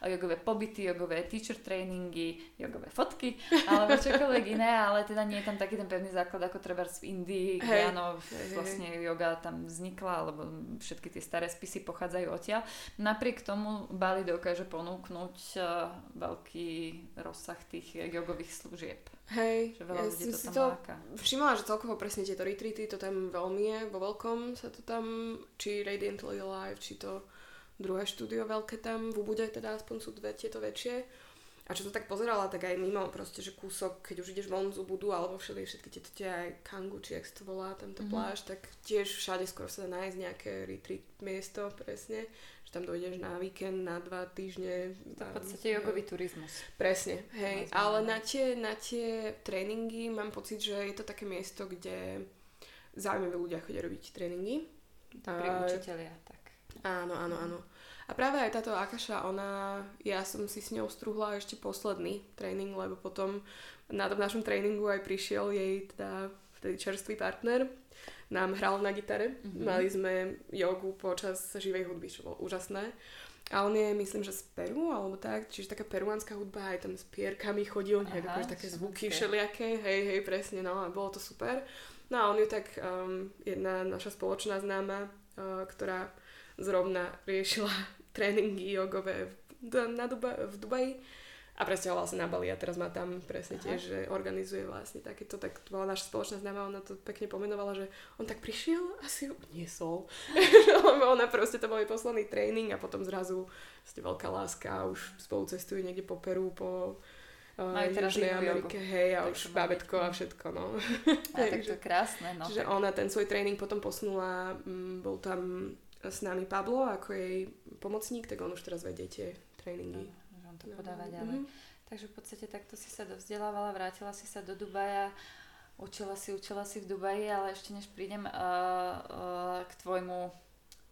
jogové pobyty, jogové teacher tréningy, jogové fotky, (laughs) alebo čokoľvek iné, ale teda nie je tam taký ten pevný základ ako treba v Indii, kde hey. áno, vlastne yoga tam vznikla, alebo všetky tie staré spisy pochádzajú odtiaľ. Napriek tomu Bali dokáže ponúknuť uh, veľký rozsah tých jogových služieb. Hej, že veľa ja ľudí to si to láka. všimla, že celkovo presne tieto retreaty, to tam veľmi je, vo veľkom sa to tam, či Radiantly Live, či to druhé štúdio veľké tam, v Ubude teda aspoň sú dve tieto väčšie. A čo to tak pozerala, tak aj mimo proste, že kúsok, keď už ideš von z Ubudu, alebo všeli, všetky tieto tie aj Kangu, či jak to volá, tamto mm-hmm. pláž, tak tiež všade skoro sa dá nájsť nejaké retreat miesto, presne tam dojdeš na víkend, na dva týždne. To v podstate jogový turizmus. Presne, hej. Ale na tie, na tie tréningy mám pocit, že je to také miesto, kde zaujímaví ľudia chodia robiť tréningy. Dobrí uh, učiteľia, tak. Áno, áno, áno. A práve aj táto Akaša, ona, ja som si s ňou strúhla ešte posledný tréning, lebo potom na tom našom tréningu aj prišiel jej teda vtedy čerstvý partner, nám hral na gitare. Mm-hmm. Mali sme jogu počas živej hudby, čo bolo úžasné. A on je, myslím, že z Peru, alebo tak, čiže taká peruánska hudba, aj tam s pierkami chodil, nejak akože také zvuky všelijaké, hej, hej, presne, no a bolo to super. No a on je tak um, jedna naša spoločná známa, uh, ktorá zrovna riešila (laughs) tréningy jogové v, na Duba, v Dubaji a presťahoval sa na Bali a teraz má tam presne tiež, že organizuje vlastne takéto, tak to bola naša spoločná známa, ona to pekne pomenovala, že on tak prišiel a si ju uniesol. (laughs) Ona proste to bol jej posledný tréning a potom zrazu ste veľká láska a už spolu cestujú niekde po Peru, po uh, Južnej Amerike, jogu. hej, a tak už bábetko a všetko, no. A tak to je krásne, no. Čiže tak... ona ten svoj tréning potom posunula, m, bol tam s nami Pablo ako jej pomocník, tak on už teraz vedie tie tréningy. No to no, podávať ďalej. Mm-hmm. Takže v podstate takto si sa dovzdelávala, vrátila si sa do Dubaja, učila si, učila si v Dubaji, ale ešte než prídem uh, uh, k tvojmu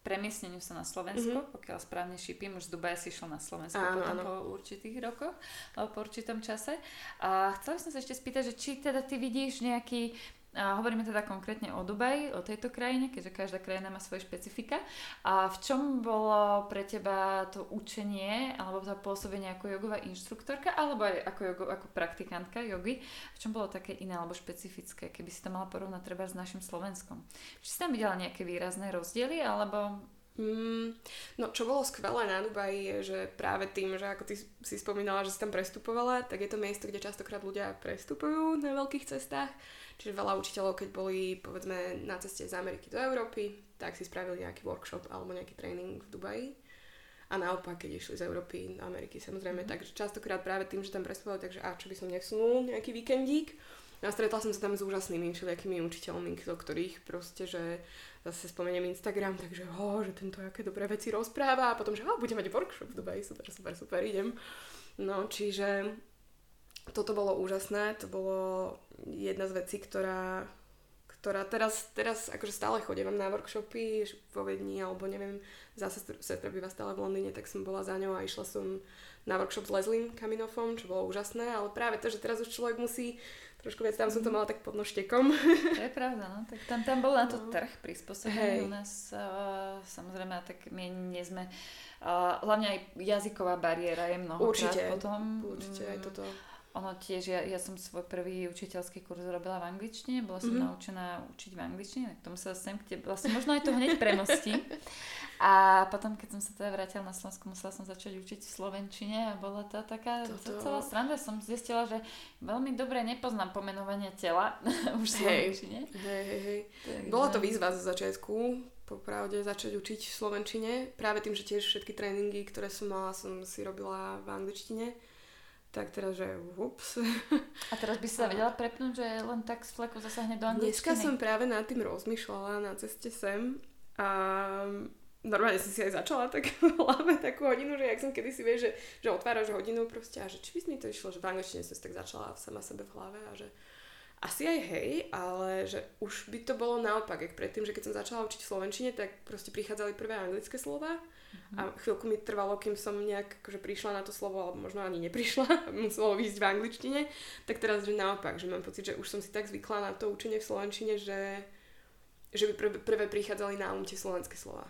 premiesneniu sa na Slovensko, mm-hmm. pokiaľ správne šípim, už z Dubaja si išiel na Slovensko áno, potom áno. po určitých rokoch, alebo po určitom čase. A chcela som sa ešte spýtať, že či teda ty vidíš nejaký a hovoríme teda konkrétne o Dubaji, o tejto krajine, keďže každá krajina má svoje špecifika. A v čom bolo pre teba to učenie alebo to pôsobenie ako jogová inštruktorka alebo aj ako, jogo, ako praktikantka jogy? V čom bolo také iné alebo špecifické, keby si to mala porovnať treba s našim Slovenskom? Či si tam videla nejaké výrazné rozdiely alebo Mm, no čo bolo skvelé na Dubaji je, že práve tým, že ako ty si spomínala, že si tam prestupovala, tak je to miesto, kde častokrát ľudia prestupujú na veľkých cestách Čiže veľa učiteľov, keď boli povedzme na ceste z Ameriky do Európy, tak si spravili nejaký workshop alebo nejaký tréning v Dubaji. A naopak, keď išli z Európy do Ameriky, samozrejme. Mm. Takže častokrát práve tým, že tam prestupovali, takže a čo by som nevsunul nejaký víkendík. No a stretla som sa tam s úžasnými všelijakými učiteľmi, do ktorých proste, že zase spomeniem Instagram, takže ho, že tento aké dobré veci rozpráva. A potom, že ho, budem mať workshop v Dubaji, super, super, super, idem. No, čiže toto bolo úžasné, to bolo jedna z vecí, ktorá, ktorá teraz, teraz akože stále chodím na workshopy vo Vedni, alebo neviem, zase sestra býva stále v Londýne, tak som bola za ňou a išla som na workshop s Lesliem Kaminoffom, čo bolo úžasné, ale práve to, že teraz už človek musí trošku viac, tam som to mala tak pod nožtekom. (laughs) To je pravda, no. Tak tam, tam bol na to no. trh prispôsobený u nás, uh, samozrejme, tak my nie sme, uh, hlavne aj jazyková bariéra je mnohokrát určite, potom. Určite, aj toto. Ono tiež, ja, ja som svoj prvý učiteľský kurz robila v angličtine, bola som mm-hmm. naučená učiť v angličtine, tak tomu sa sem k tebe, vlastne možno aj to hneď premostím. (laughs) A potom, keď som sa teda vrátila na Slovensku, musela som začať učiť v Slovenčine a bola to taká Toto... celá sranda. Som zistila, že veľmi dobre nepoznám pomenovanie tela (laughs) už v Slovenčine. Hej, hej, hej. Takže... Bola to výzva zo začiatku, popravde začať učiť v Slovenčine. Práve tým, že tiež všetky tréningy, ktoré som mala, som si robila v angličtine tak teraz, že ups. A teraz by si sa vedela prepnúť, že len tak z fleku zasahne do angličtiny? Dneska som práve nad tým rozmýšľala na ceste sem a normálne som si aj začala tak (laughs) v hlave takú hodinu, že jak som kedysi vie, že, že otváraš hodinu proste a že či by mi to išlo, že v angličtine som si tak začala sama sebe v hlave a že asi aj hej, ale že už by to bolo naopak, jak predtým, že keď som začala učiť v Slovenčine, tak proste prichádzali prvé anglické slova. A chvíľku mi trvalo, kým som nejak akože prišla na to slovo, alebo možno ani neprišla, (laughs) muselo výjsť v angličtine. Tak teraz, že naopak, že mám pocit, že už som si tak zvykla na to učenie v slovenčine, že, že by prvé prichádzali na um tie slovenské slova.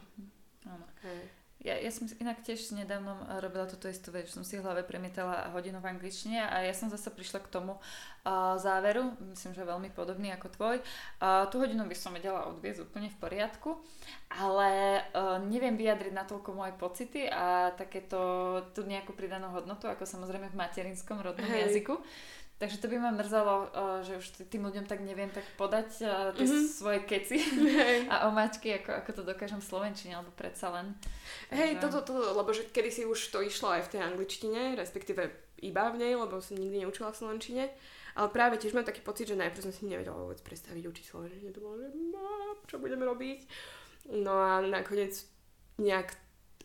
Áno. Hey. Ja, ja som inak tiež nedávno eh, robila túto istú vec, že som si v hlave premietala hodinu v angličtine a ja som zase prišla k tomu uh, záveru, myslím, že veľmi podobný ako tvoj. Uh, tú hodinu by som vedela odviezť úplne v poriadku, ale uh, neviem vyjadriť natoľko moje pocity a takéto tú nejakú pridanú hodnotu, ako samozrejme v materinskom rodnom Hej. jazyku. Takže to by ma mrzalo, uh, že už tým ľuďom tak neviem tak podať uh, tie mm-hmm. svoje keci (laughs) a omáčky, ako, ako to dokážem v Slovenčine, alebo predsa len. Hej, toto, toto, lebo že kedy si už to išlo aj v tej angličtine, respektíve iba v nej, lebo som nikdy neučila v Slovenčine. Ale práve tiež mám taký pocit, že najprv som si nevedela vôbec predstaviť učiť Slovenčine. To bolo, že čo budeme robiť. No a nakoniec nejak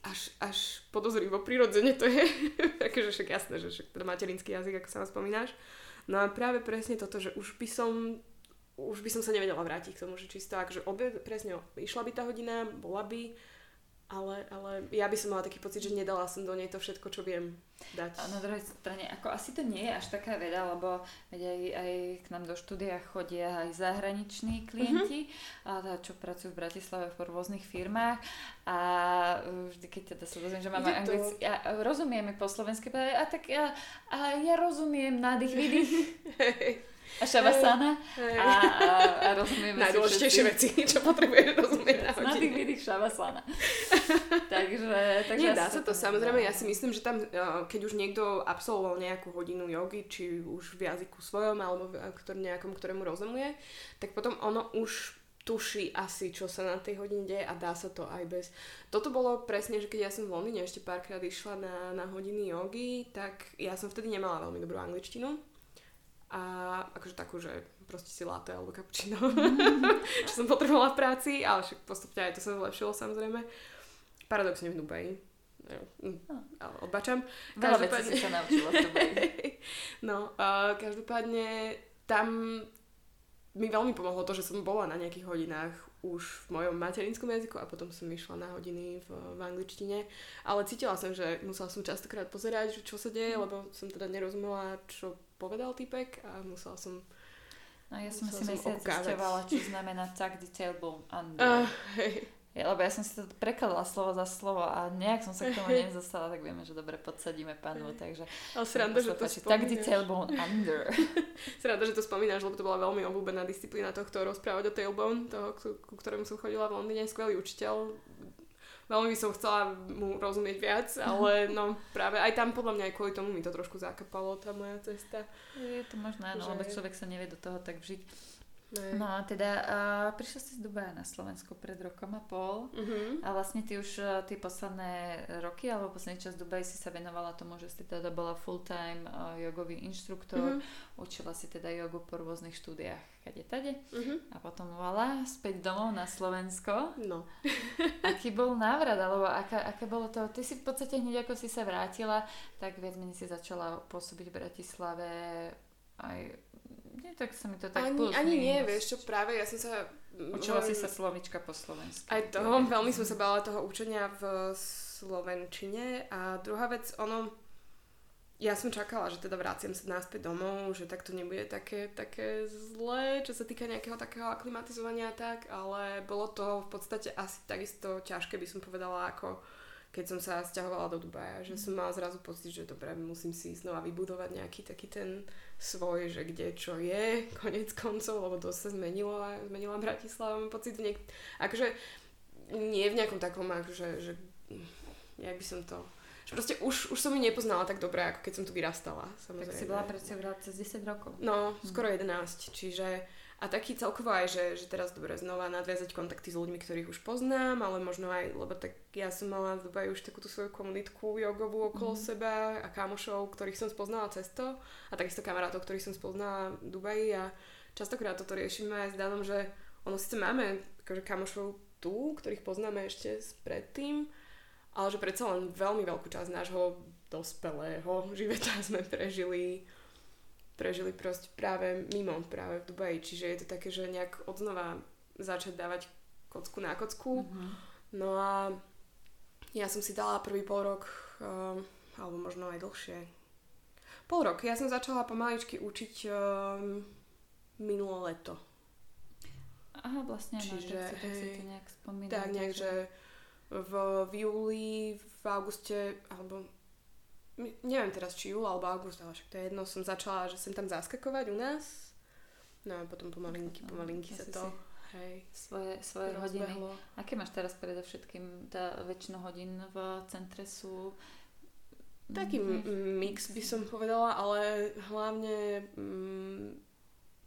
až, až podozrivo prirodzene to je. (laughs) Takže však jasné, že však teda materinský jazyk, ako sa vám spomínaš. No a práve presne toto, že už by som už by som sa nevedela vrátiť k tomu, že čisto že obe, presne išla by tá hodina, bola by, ale, ale ja by som mala taký pocit, že nedala som do nej to všetko, čo viem dať. A na druhej strane, ako asi to nie je až taká veda, lebo aj, aj k nám do štúdia chodia aj zahraniční klienti, uh-huh. a teda, čo pracujú v Bratislave v rôznych firmách a vždy, keď teda sa dozviem, že máme anglicky, ja rozumieme po slovensky, a tak ja, a ja rozumiem nádych, výdych. (laughs) a šavasana hey. a, a, a rozumieme Najdôležitejšie veci, čo potrebuješ rozumieť (laughs) na hodine. Na tých vidých šavasana. (laughs) takže, takže Nie, dá sa to, samozrejme, ja si myslím, že tam, keď už niekto absolvoval nejakú hodinu jogy, či už v jazyku svojom, alebo v nejakom, ktorému rozumie, tak potom ono už tuší asi, čo sa na tej hodine deje a dá sa to aj bez. Toto bolo presne, že keď ja som v Londýne ešte párkrát išla na, na hodiny jogy, tak ja som vtedy nemala veľmi dobrú angličtinu a akože takú, že proste si latte alebo cappuccino, (laughs) (laughs) čo som potrebovala v práci, ale však postupne aj to sa zlepšilo samozrejme. Paradoxne v Dubaji. Ale odbačam. Veľa vecí si sa naučila v Dubaji. (laughs) no, uh, každopádne tam mi veľmi pomohlo to, že som bola na nejakých hodinách už v mojom materinskom jazyku a potom som išla na hodiny v, v angličtine. Ale cítila som, že musela som častokrát pozerať, čo sa deje, mm. lebo som teda nerozumela, čo povedal typek a musela som No ja som si mesiac zisťovala, čo znamená tailbone under. Uh, hey. Ja, lebo ja som si to prekladala slovo za slovo a nejak som sa k tomu (laughs) nezostala, tak vieme, že dobre podsadíme panu, takže... Ale sranda, že to spomínaš. Tak tailbone under. (laughs) sranda, že to spomínaš, lebo to bola veľmi obľúbená disciplína tohto rozprávať o tailbone, toho, ku ktorému som chodila v Londýne, skvelý učiteľ, veľmi by som chcela mu rozumieť viac, (laughs) ale no práve aj tam podľa mňa aj kvôli tomu mi to trošku zakapalo tá moja cesta. Je to možné, no, lebo človek sa nevie do toho tak vžiť. Ne. No a teda uh, prišla si z Dubaja na Slovensku pred rokom a pol uh-huh. a vlastne ty už uh, tie posledné roky alebo posledný čas v Dubaji si sa venovala tomu, že si teda bola full-time uh, jogový inštruktor, uh-huh. učila si teda jogu po rôznych štúdiách kade tade uh-huh. a potom vola späť domov na Slovensko. No. (laughs) Aký bol návrat, alebo aká, aké bolo to? Ty si v podstate hneď ako si sa vrátila, tak viac menej si začala pôsobiť v Bratislave aj nie, tak sa mi to tak Ani, ani nie, vieš čo, práve ja som sa... Učila si sa slovička po slovensky. Aj to, veľmi som sa bála toho učenia v slovenčine a druhá vec, ono, ja som čakala, že teda vraciam sa náspäť domov, že tak to nebude také, také zlé, čo sa týka nejakého takého aklimatizovania tak, ale bolo to v podstate asi takisto ťažké, by som povedala, ako keď som sa stiahovala do Dubaja, že som mala zrazu pocit, že dobre, musím si znova vybudovať nejaký taký ten svoj, že kde čo je, (laughs) konec koncov, lebo to sa zmenilo a zmenila Bratislava, mám pocit, niek- akože nie v nejakom takom, akože, že, jak by som to, že proste už, už som ju nepoznala tak dobre, ako keď som tu vyrastala, samozrejme. Tak si bola predsa cez 10 rokov. No, skoro 11, čiže a taký celkovo aj, že, že teraz dobre znova nadviazať kontakty s ľuďmi, ktorých už poznám, ale možno aj, lebo tak ja som mala v Dubaji už takúto svoju komunitku jogovú okolo mm. seba a kamošov, ktorých som spoznala cez to a takisto kamarátov, ktorých som spoznala v Dubaji a častokrát toto riešime aj s Danom, že ono síce máme akože kamošov tu, ktorých poznáme ešte predtým, ale že predsa len veľmi veľkú časť nášho dospelého života (laughs) sme prežili prežili proste práve mimo, práve v Dubaji. Čiže je to také, že nejak odznova začať dávať kocku na kocku. Uh-huh. No a ja som si dala prvý pol rok, um, alebo možno aj dlhšie. Pol rok. Ja som začala pomaličky učiť um, minulé leto. Aha, vlastne, Čiže, no, tak, si, tak si to nejak spomínam. Tak nejak, že v, v júli, v auguste, alebo neviem teraz, či júl alebo august, ale však to je jedno, som začala, že sem tam zaskakovať u nás. No a potom pomalinky, no, pomalinky sa to... Hej, svoje, svoje hodiny. Aké máš teraz predovšetkým? Tá väčšina hodín v centre sú... Taký mm-hmm. mix by som povedala, ale hlavne mm,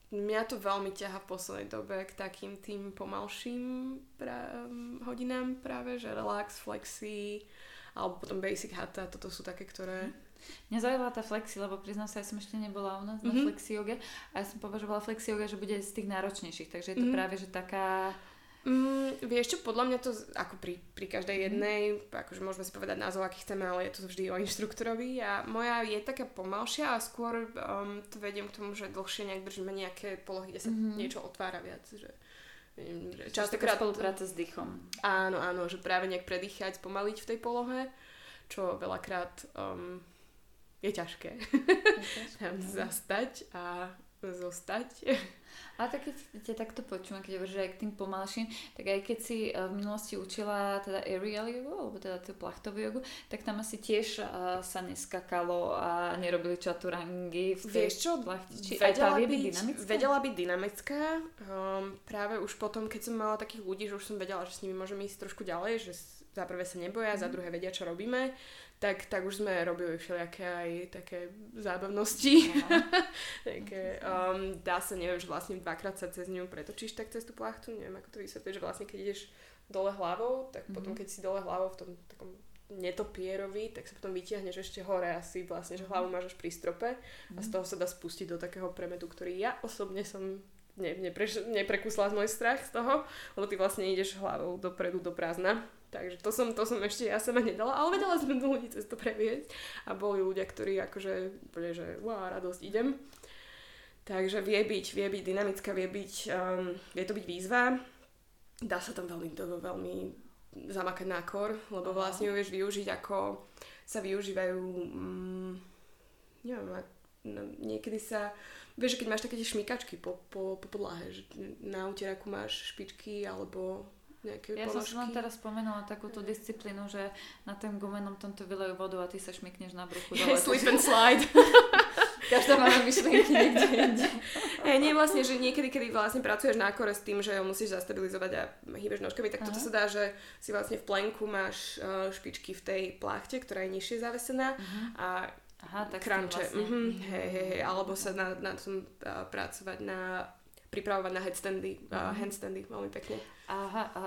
mňa to veľmi ťaha v poslednej dobe k takým tým pomalším pra- hodinám práve, že relax, flexi, alebo potom Basic Hatha, toto sú také, ktoré... Mňa zaujala tá flexi, lebo priznám sa, ja som ešte nebola u nás mm-hmm. na mhm. flexi joge a ja som považovala flexi joge, že bude z tých náročnejších, takže je to mm-hmm. práve, že taká... Mm, vieš čo, podľa mňa to ako pri, pri každej mhm. jednej, mm. akože môžeme si povedať názov, aký chceme, ale je to vždy o inštruktorovi a moja je taká pomalšia a skôr um, to vediem k tomu, že dlhšie nejak držíme nejaké polohy, kde sa mm-hmm. niečo otvára viac, že Častokrát spolupráca s dýchom. Áno, áno, že práve nejak predýchať, spomaliť v tej polohe, čo veľakrát um, je ťažké. Je ťažké (laughs) Zastať a zostať. (laughs) A tak keď ťa takto počúvam, keď hovoríš aj k tým pomalším, tak aj keď si eh, v minulosti učila teda aerial jogu, alebo teda tú plachtovú jogu, tak tam asi tiež uh, sa neskakalo a nerobili čaturangy v tej Vieš čo, plachti. Či vedela, aj byť, dynamická? vedela byť dynamická. Um, práve už potom, keď som mala takých ľudí, že už som vedela, že s nimi môžem ísť trošku ďalej, že za prvé sa neboja, mm. za mhm. druhé vedia, čo robíme tak, tak už sme robili všelijaké aj také zábavnosti. (laughs) také, um, dá sa, neviem, že vlastne dvakrát sa cez ňu pretočíš tak cez tú plachtu, neviem ako to vysvetliť, že vlastne keď ideš dole hlavou, tak mm-hmm. potom keď si dole hlavou v tom takom netopierovi, tak sa potom vytiahneš ešte hore asi vlastne, že hlavu máš až pri strope mm-hmm. a z mhm. toho sa dá spustiť do takého premedu, ktorý ja osobne som ne, nepre, neprekusla z môj strach z toho, lebo ty vlastne ideš hlavou dopredu do prázdna Takže to som, to som ešte ja sama nedala, ale vedela som do ľudí cez to previesť a boli ľudia, ktorí akože boli, že wow, radosť, idem. Takže vie byť, vie byť dynamická, vie byť, um, vie to byť výzva. Dá sa tam veľmi, veľmi zamakať na kor, lebo vlastne ju vieš využiť ako sa využívajú, um, neviem, no, niekedy sa, vieš, keď máš také tie šmykačky po, po, po podlahe, že na utieraku máš špičky alebo nejaké Ja položky. som si len teraz spomenula takúto disciplínu, že na tom gumenom tomto vylejú vodu a ty sa šmikneš na bruchu (laughs) dole. Slip and slide. (laughs) Každá máme myšlienky niekde inde. (laughs) Hey, nie vlastne, že niekedy, kedy vlastne pracuješ na kore s tým, že ho musíš zastabilizovať a hýbeš nožkami, tak Aha. toto sa dá, že si vlastne v plenku máš uh, špičky v tej plachte, ktorá je nižšie zavesená uh-huh. a Aha, tak kranče. Vlastne. Uh-huh. Hej, hej, hej. Alebo sa na, na tom uh, pracovať na pripravovať na headstandy, uh, uh, handstandy veľmi pekne. Aha, a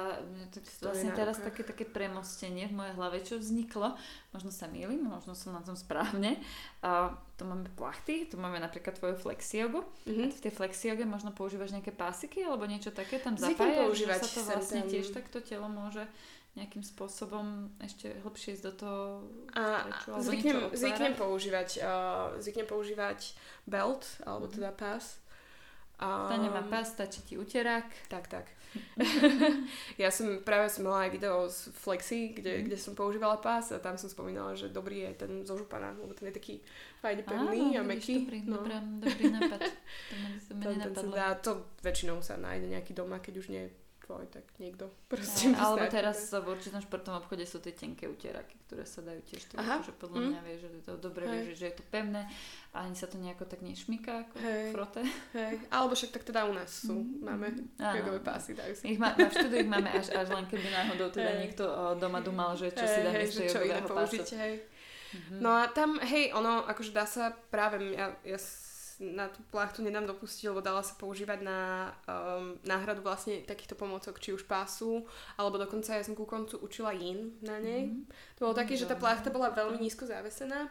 to vlastne teraz také, také premostenie v mojej hlave, čo vzniklo, možno sa mýlim, možno som na tom správne. A tu máme plachty, tu máme napríklad tvoju flexiogu. Mm-hmm. A v tej flexioge možno používaš nejaké pásiky alebo niečo také tam zapájaš, používať že sa to vlastne tam... tiež takto telo môže nejakým spôsobom ešte hlbšie ísť do toho a zvyknem, zvyknem používať uh, zvyknem používať belt alebo mm-hmm. teda pás a... To nemá pás, stačí ti uterák. Tak, tak. (laughs) ja som práve som mala aj video z Flexi, kde, mm. kde som používala pás a tam som spomínala, že dobrý je ten zo župana, lebo ten je taký fajne pevný a meký. Dobrý, no. dobrý, dobrý nápad. To, to, (laughs) ten, ten dá, to väčšinou sa nájde nejaký doma, keď už nie tvoj, tak niekto (laughs) proste ja, Alebo teraz v určitom športovom obchode sú tie tenké utieraky, ktoré sa dajú tiež tak, že podľa mm. mňa vie, že to dobre vie, že je to pevné a ani sa to nejako tak nešmíka ako Hej. frote. Hej. Alebo však tak teda u nás sú, mm. máme jogové pásy, dajú sa. Ich má, v štúdiu ich máme až, až len keby náhodou teda hej. niekto doma dumal, že čo hej, si dá hej, že čo iné použiť, hej. Mm-hmm. No a tam, hej, ono, akože dá sa práve, ja, ja na tú plachtu nedám dopustiť, lebo dala sa používať na um, náhradu vlastne takýchto pomocok, či už pásu, alebo dokonca ja som ku koncu učila yin na nej. Mm-hmm. To bolo také, že tá plachta bola veľmi nízko závesená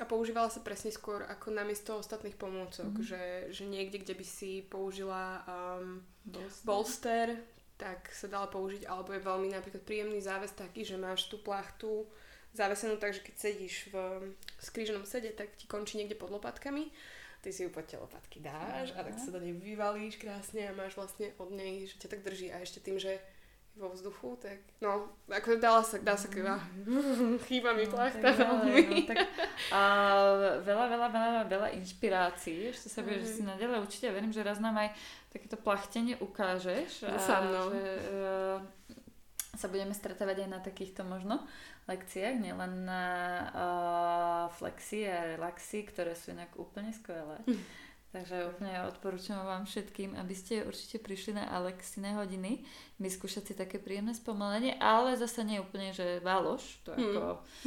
a používala sa presne skôr ako namiesto ostatných pomôcok, mm-hmm. že, že niekde, kde by si použila um, bolster. bolster, tak sa dala použiť, alebo je veľmi napríklad príjemný záves taký, že máš tú plachtu zavesenú tak, že keď sedíš v skríženom sede, tak ti končí niekde pod lopatkami. Ty si ju pod tie lopatky dáš a tak sa do nej vyvalíš krásne a máš vlastne od nej, že ťa tak drží a ešte tým, že vo vzduchu, tak no, ako dala sa, dá sa kýva. (laughs) Chýba mi no, plachta veľmi. No, tak, a, veľa, veľa, veľa, veľa inšpirácií. Ešte sa budeš mm. si nadalej určite verím, že raz nám aj takéto plachtenie ukážeš. Dúfam, no. Že, uh, sa budeme stretávať aj na takýchto možno lekciách, nielen na uh, flexi a relaxy, ktoré sú inak úplne skvelé. Hm. Takže úplne odporúčam vám všetkým, aby ste určite prišli na Alexine hodiny, vyskúšať si také príjemné spomalenie, ale zase nie úplne, že válož, to hmm. ako,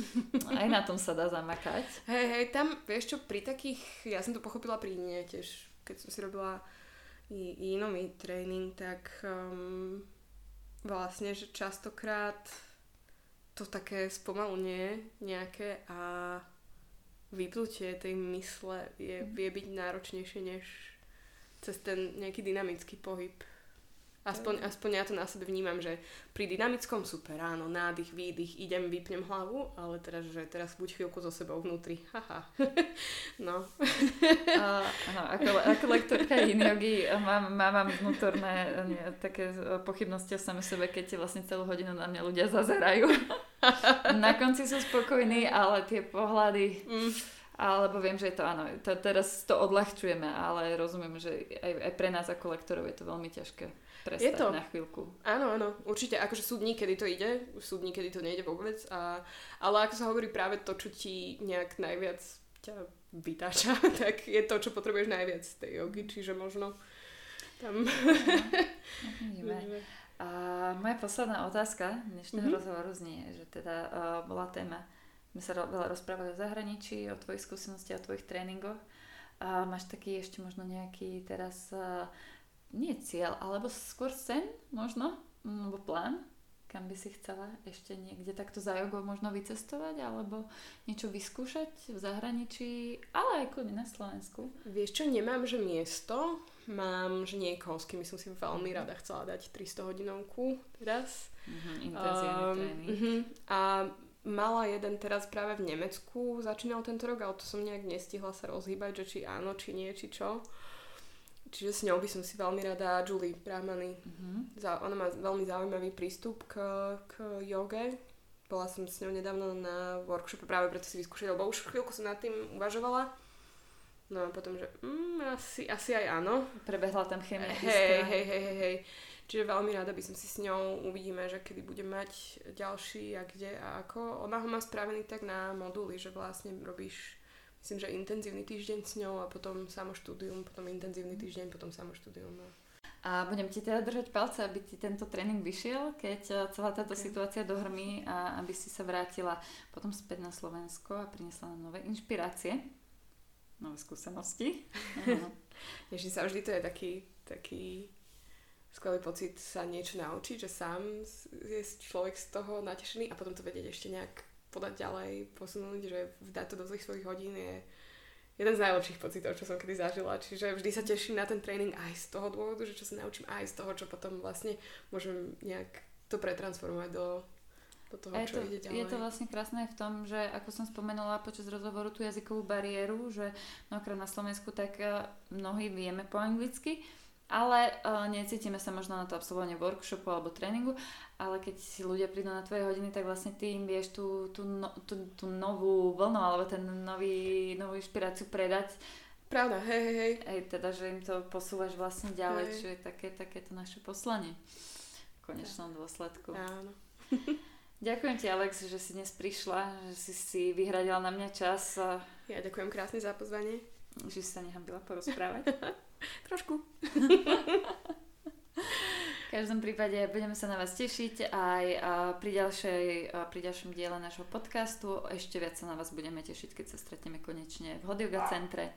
(laughs) aj na tom sa dá zamakať. Hej, hej, tam, vieš čo, pri takých, ja som to pochopila pri nie tiež, keď som si robila inomý tréning, tak um, vlastne, že častokrát to také spomalenie nejaké a vypnutie tej mysle je, mhm. vie byť náročnejšie než cez ten nejaký dynamický pohyb. Aspoň, aspoň ja to na sebe vnímam, že pri dynamickom super, áno, nádych, výdych, idem, vypnem hlavu, ale teraz, že teraz buď chvíľku so sebou vnútri. Haha. (laughs) no. uh, no ako, ako lektorka yin yogi mám, mám vnútorné nie, také pochybnosti o same sebe, keď vlastne celú hodinu na mňa ľudia zazerajú. (laughs) na konci sú spokojní, ale tie pohľady... Mm alebo viem, že je to áno, to, teraz to odľahčujeme, ale rozumiem, že aj, aj pre nás ako lektorov je to veľmi ťažké prestať je to. na chvíľku. Áno, áno, určite, akože sú dní, kedy to ide, sú dní, kedy to nejde vôbec, a, ale ako sa hovorí práve to, čo ti nejak najviac ťa vytáča, (laughs) tak je to, čo potrebuješ najviac z tej jogy, čiže možno tam... (laughs) No, a moja posledná otázka dnešného mm-hmm. rozhovoru znie, že teda uh, bola téma sme sa veľa rozprávali o zahraničí, o tvojich skúsenosti, o tvojich tréningoch. A máš taký ešte možno nejaký teraz, uh, nie cieľ, alebo skôr sen možno, alebo plán, kam by si chcela ešte niekde takto za jogou možno vycestovať, alebo niečo vyskúšať v zahraničí, ale aj kľudne na Slovensku. Vieš čo, nemám, že miesto, mám, že niekoho, s kým som si veľmi rada chcela dať 300 hodinovku teraz. Mm-hmm, um. Uh-huh. A mala jeden teraz práve v Nemecku, začínal tento rok, ale to som nejak nestihla sa rozhýbať, že či áno, či nie, či čo. Čiže s ňou by som si veľmi rada Julie Brahmany. Mm-hmm. Za, ona má veľmi zaujímavý prístup k, k joge. Bola som s ňou nedávno na workshope práve preto si vyskúšať, lebo už chvíľku som nad tým uvažovala. No a potom, že mm, asi, asi aj áno. Prebehla tam chemia. Hej, hej, hej, hej, hej. Čiže veľmi rada by som si s ňou, uvidíme, že kedy budem mať ďalší a kde a ako. Ona ho má spravený tak na moduly, že vlastne robíš myslím, že intenzívny týždeň s ňou a potom samoštúdium, potom intenzívny týždeň, potom samoštúdium. No. A budem ti teda držať palce, aby ti tento tréning vyšiel, keď eh, celá táto okay. situácia dohrmí a aby si sa vrátila potom späť na Slovensko a priniesla nám nové inšpirácie, nové skúsenosti. (laughs) Teším sa, vždy to je taký, taký skvelý pocit sa niečo naučiť, že sám je človek z toho natešený a potom to vedieť ešte nejak podať ďalej, posunúť, že vdať to do zlých svojich hodín je jeden z najlepších pocitov, čo som kedy zažila. Čiže vždy sa teším na ten tréning aj z toho dôvodu, že čo sa naučím, aj z toho, čo potom vlastne môžem nejak to pretransformovať do, do toho, je čo to, ide ďalej. Je to vlastne krásne v tom, že ako som spomenula počas rozhovoru tú jazykovú bariéru, že mnohokrát na Slovensku tak eh, mnohí vieme po anglicky, ale uh, necítime sa možno na to absolvovanie workshopu alebo tréningu, ale keď si ľudia prídu na tvoje hodiny, tak vlastne ty im vieš tú, tú, no, tú, tú novú vlnu alebo ten nový, novú inšpiráciu predať. Pravda, hej, hej, hej. Hej, teda, že im to posúvaš vlastne ďalej, hej. čo je také, také to naše poslanie v konečnom dôsledku. Áno. (laughs) Ďakujem ti, Alex, že si dnes prišla, že si si vyhradila na mňa čas. Ja ďakujem krásne za pozvanie. Že si sa nehambila porozprávať. (laughs) Trošku. V každom prípade budeme sa na vás tešiť aj pri, ďalšej, pri ďalšom diele nášho podcastu. Ešte viac sa na vás budeme tešiť, keď sa stretneme konečne v Hodioga centre.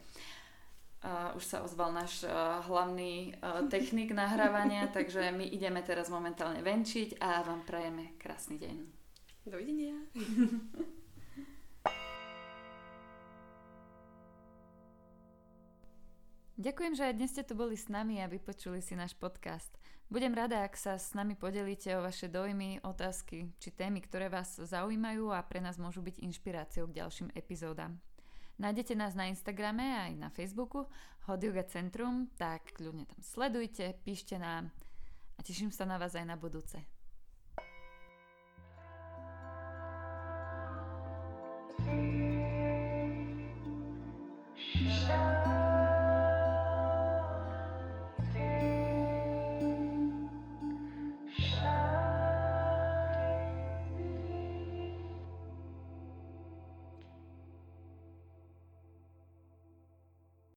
Uh, už sa ozval náš uh, hlavný uh, technik nahrávania, (laughs) takže my ideme teraz momentálne venčiť a vám prajeme krásny deň. Dovidenia. (laughs) Ďakujem, že aj dnes ste tu boli s nami a vypočuli si náš podcast. Budem rada, ak sa s nami podelíte o vaše dojmy, otázky či témy, ktoré vás zaujímajú a pre nás môžu byť inšpiráciou k ďalším epizódam. Nájdete nás na Instagrame aj na Facebooku Hot Yoga Centrum, tak kľudne tam sledujte, píšte nám a teším sa na vás aj na budúce.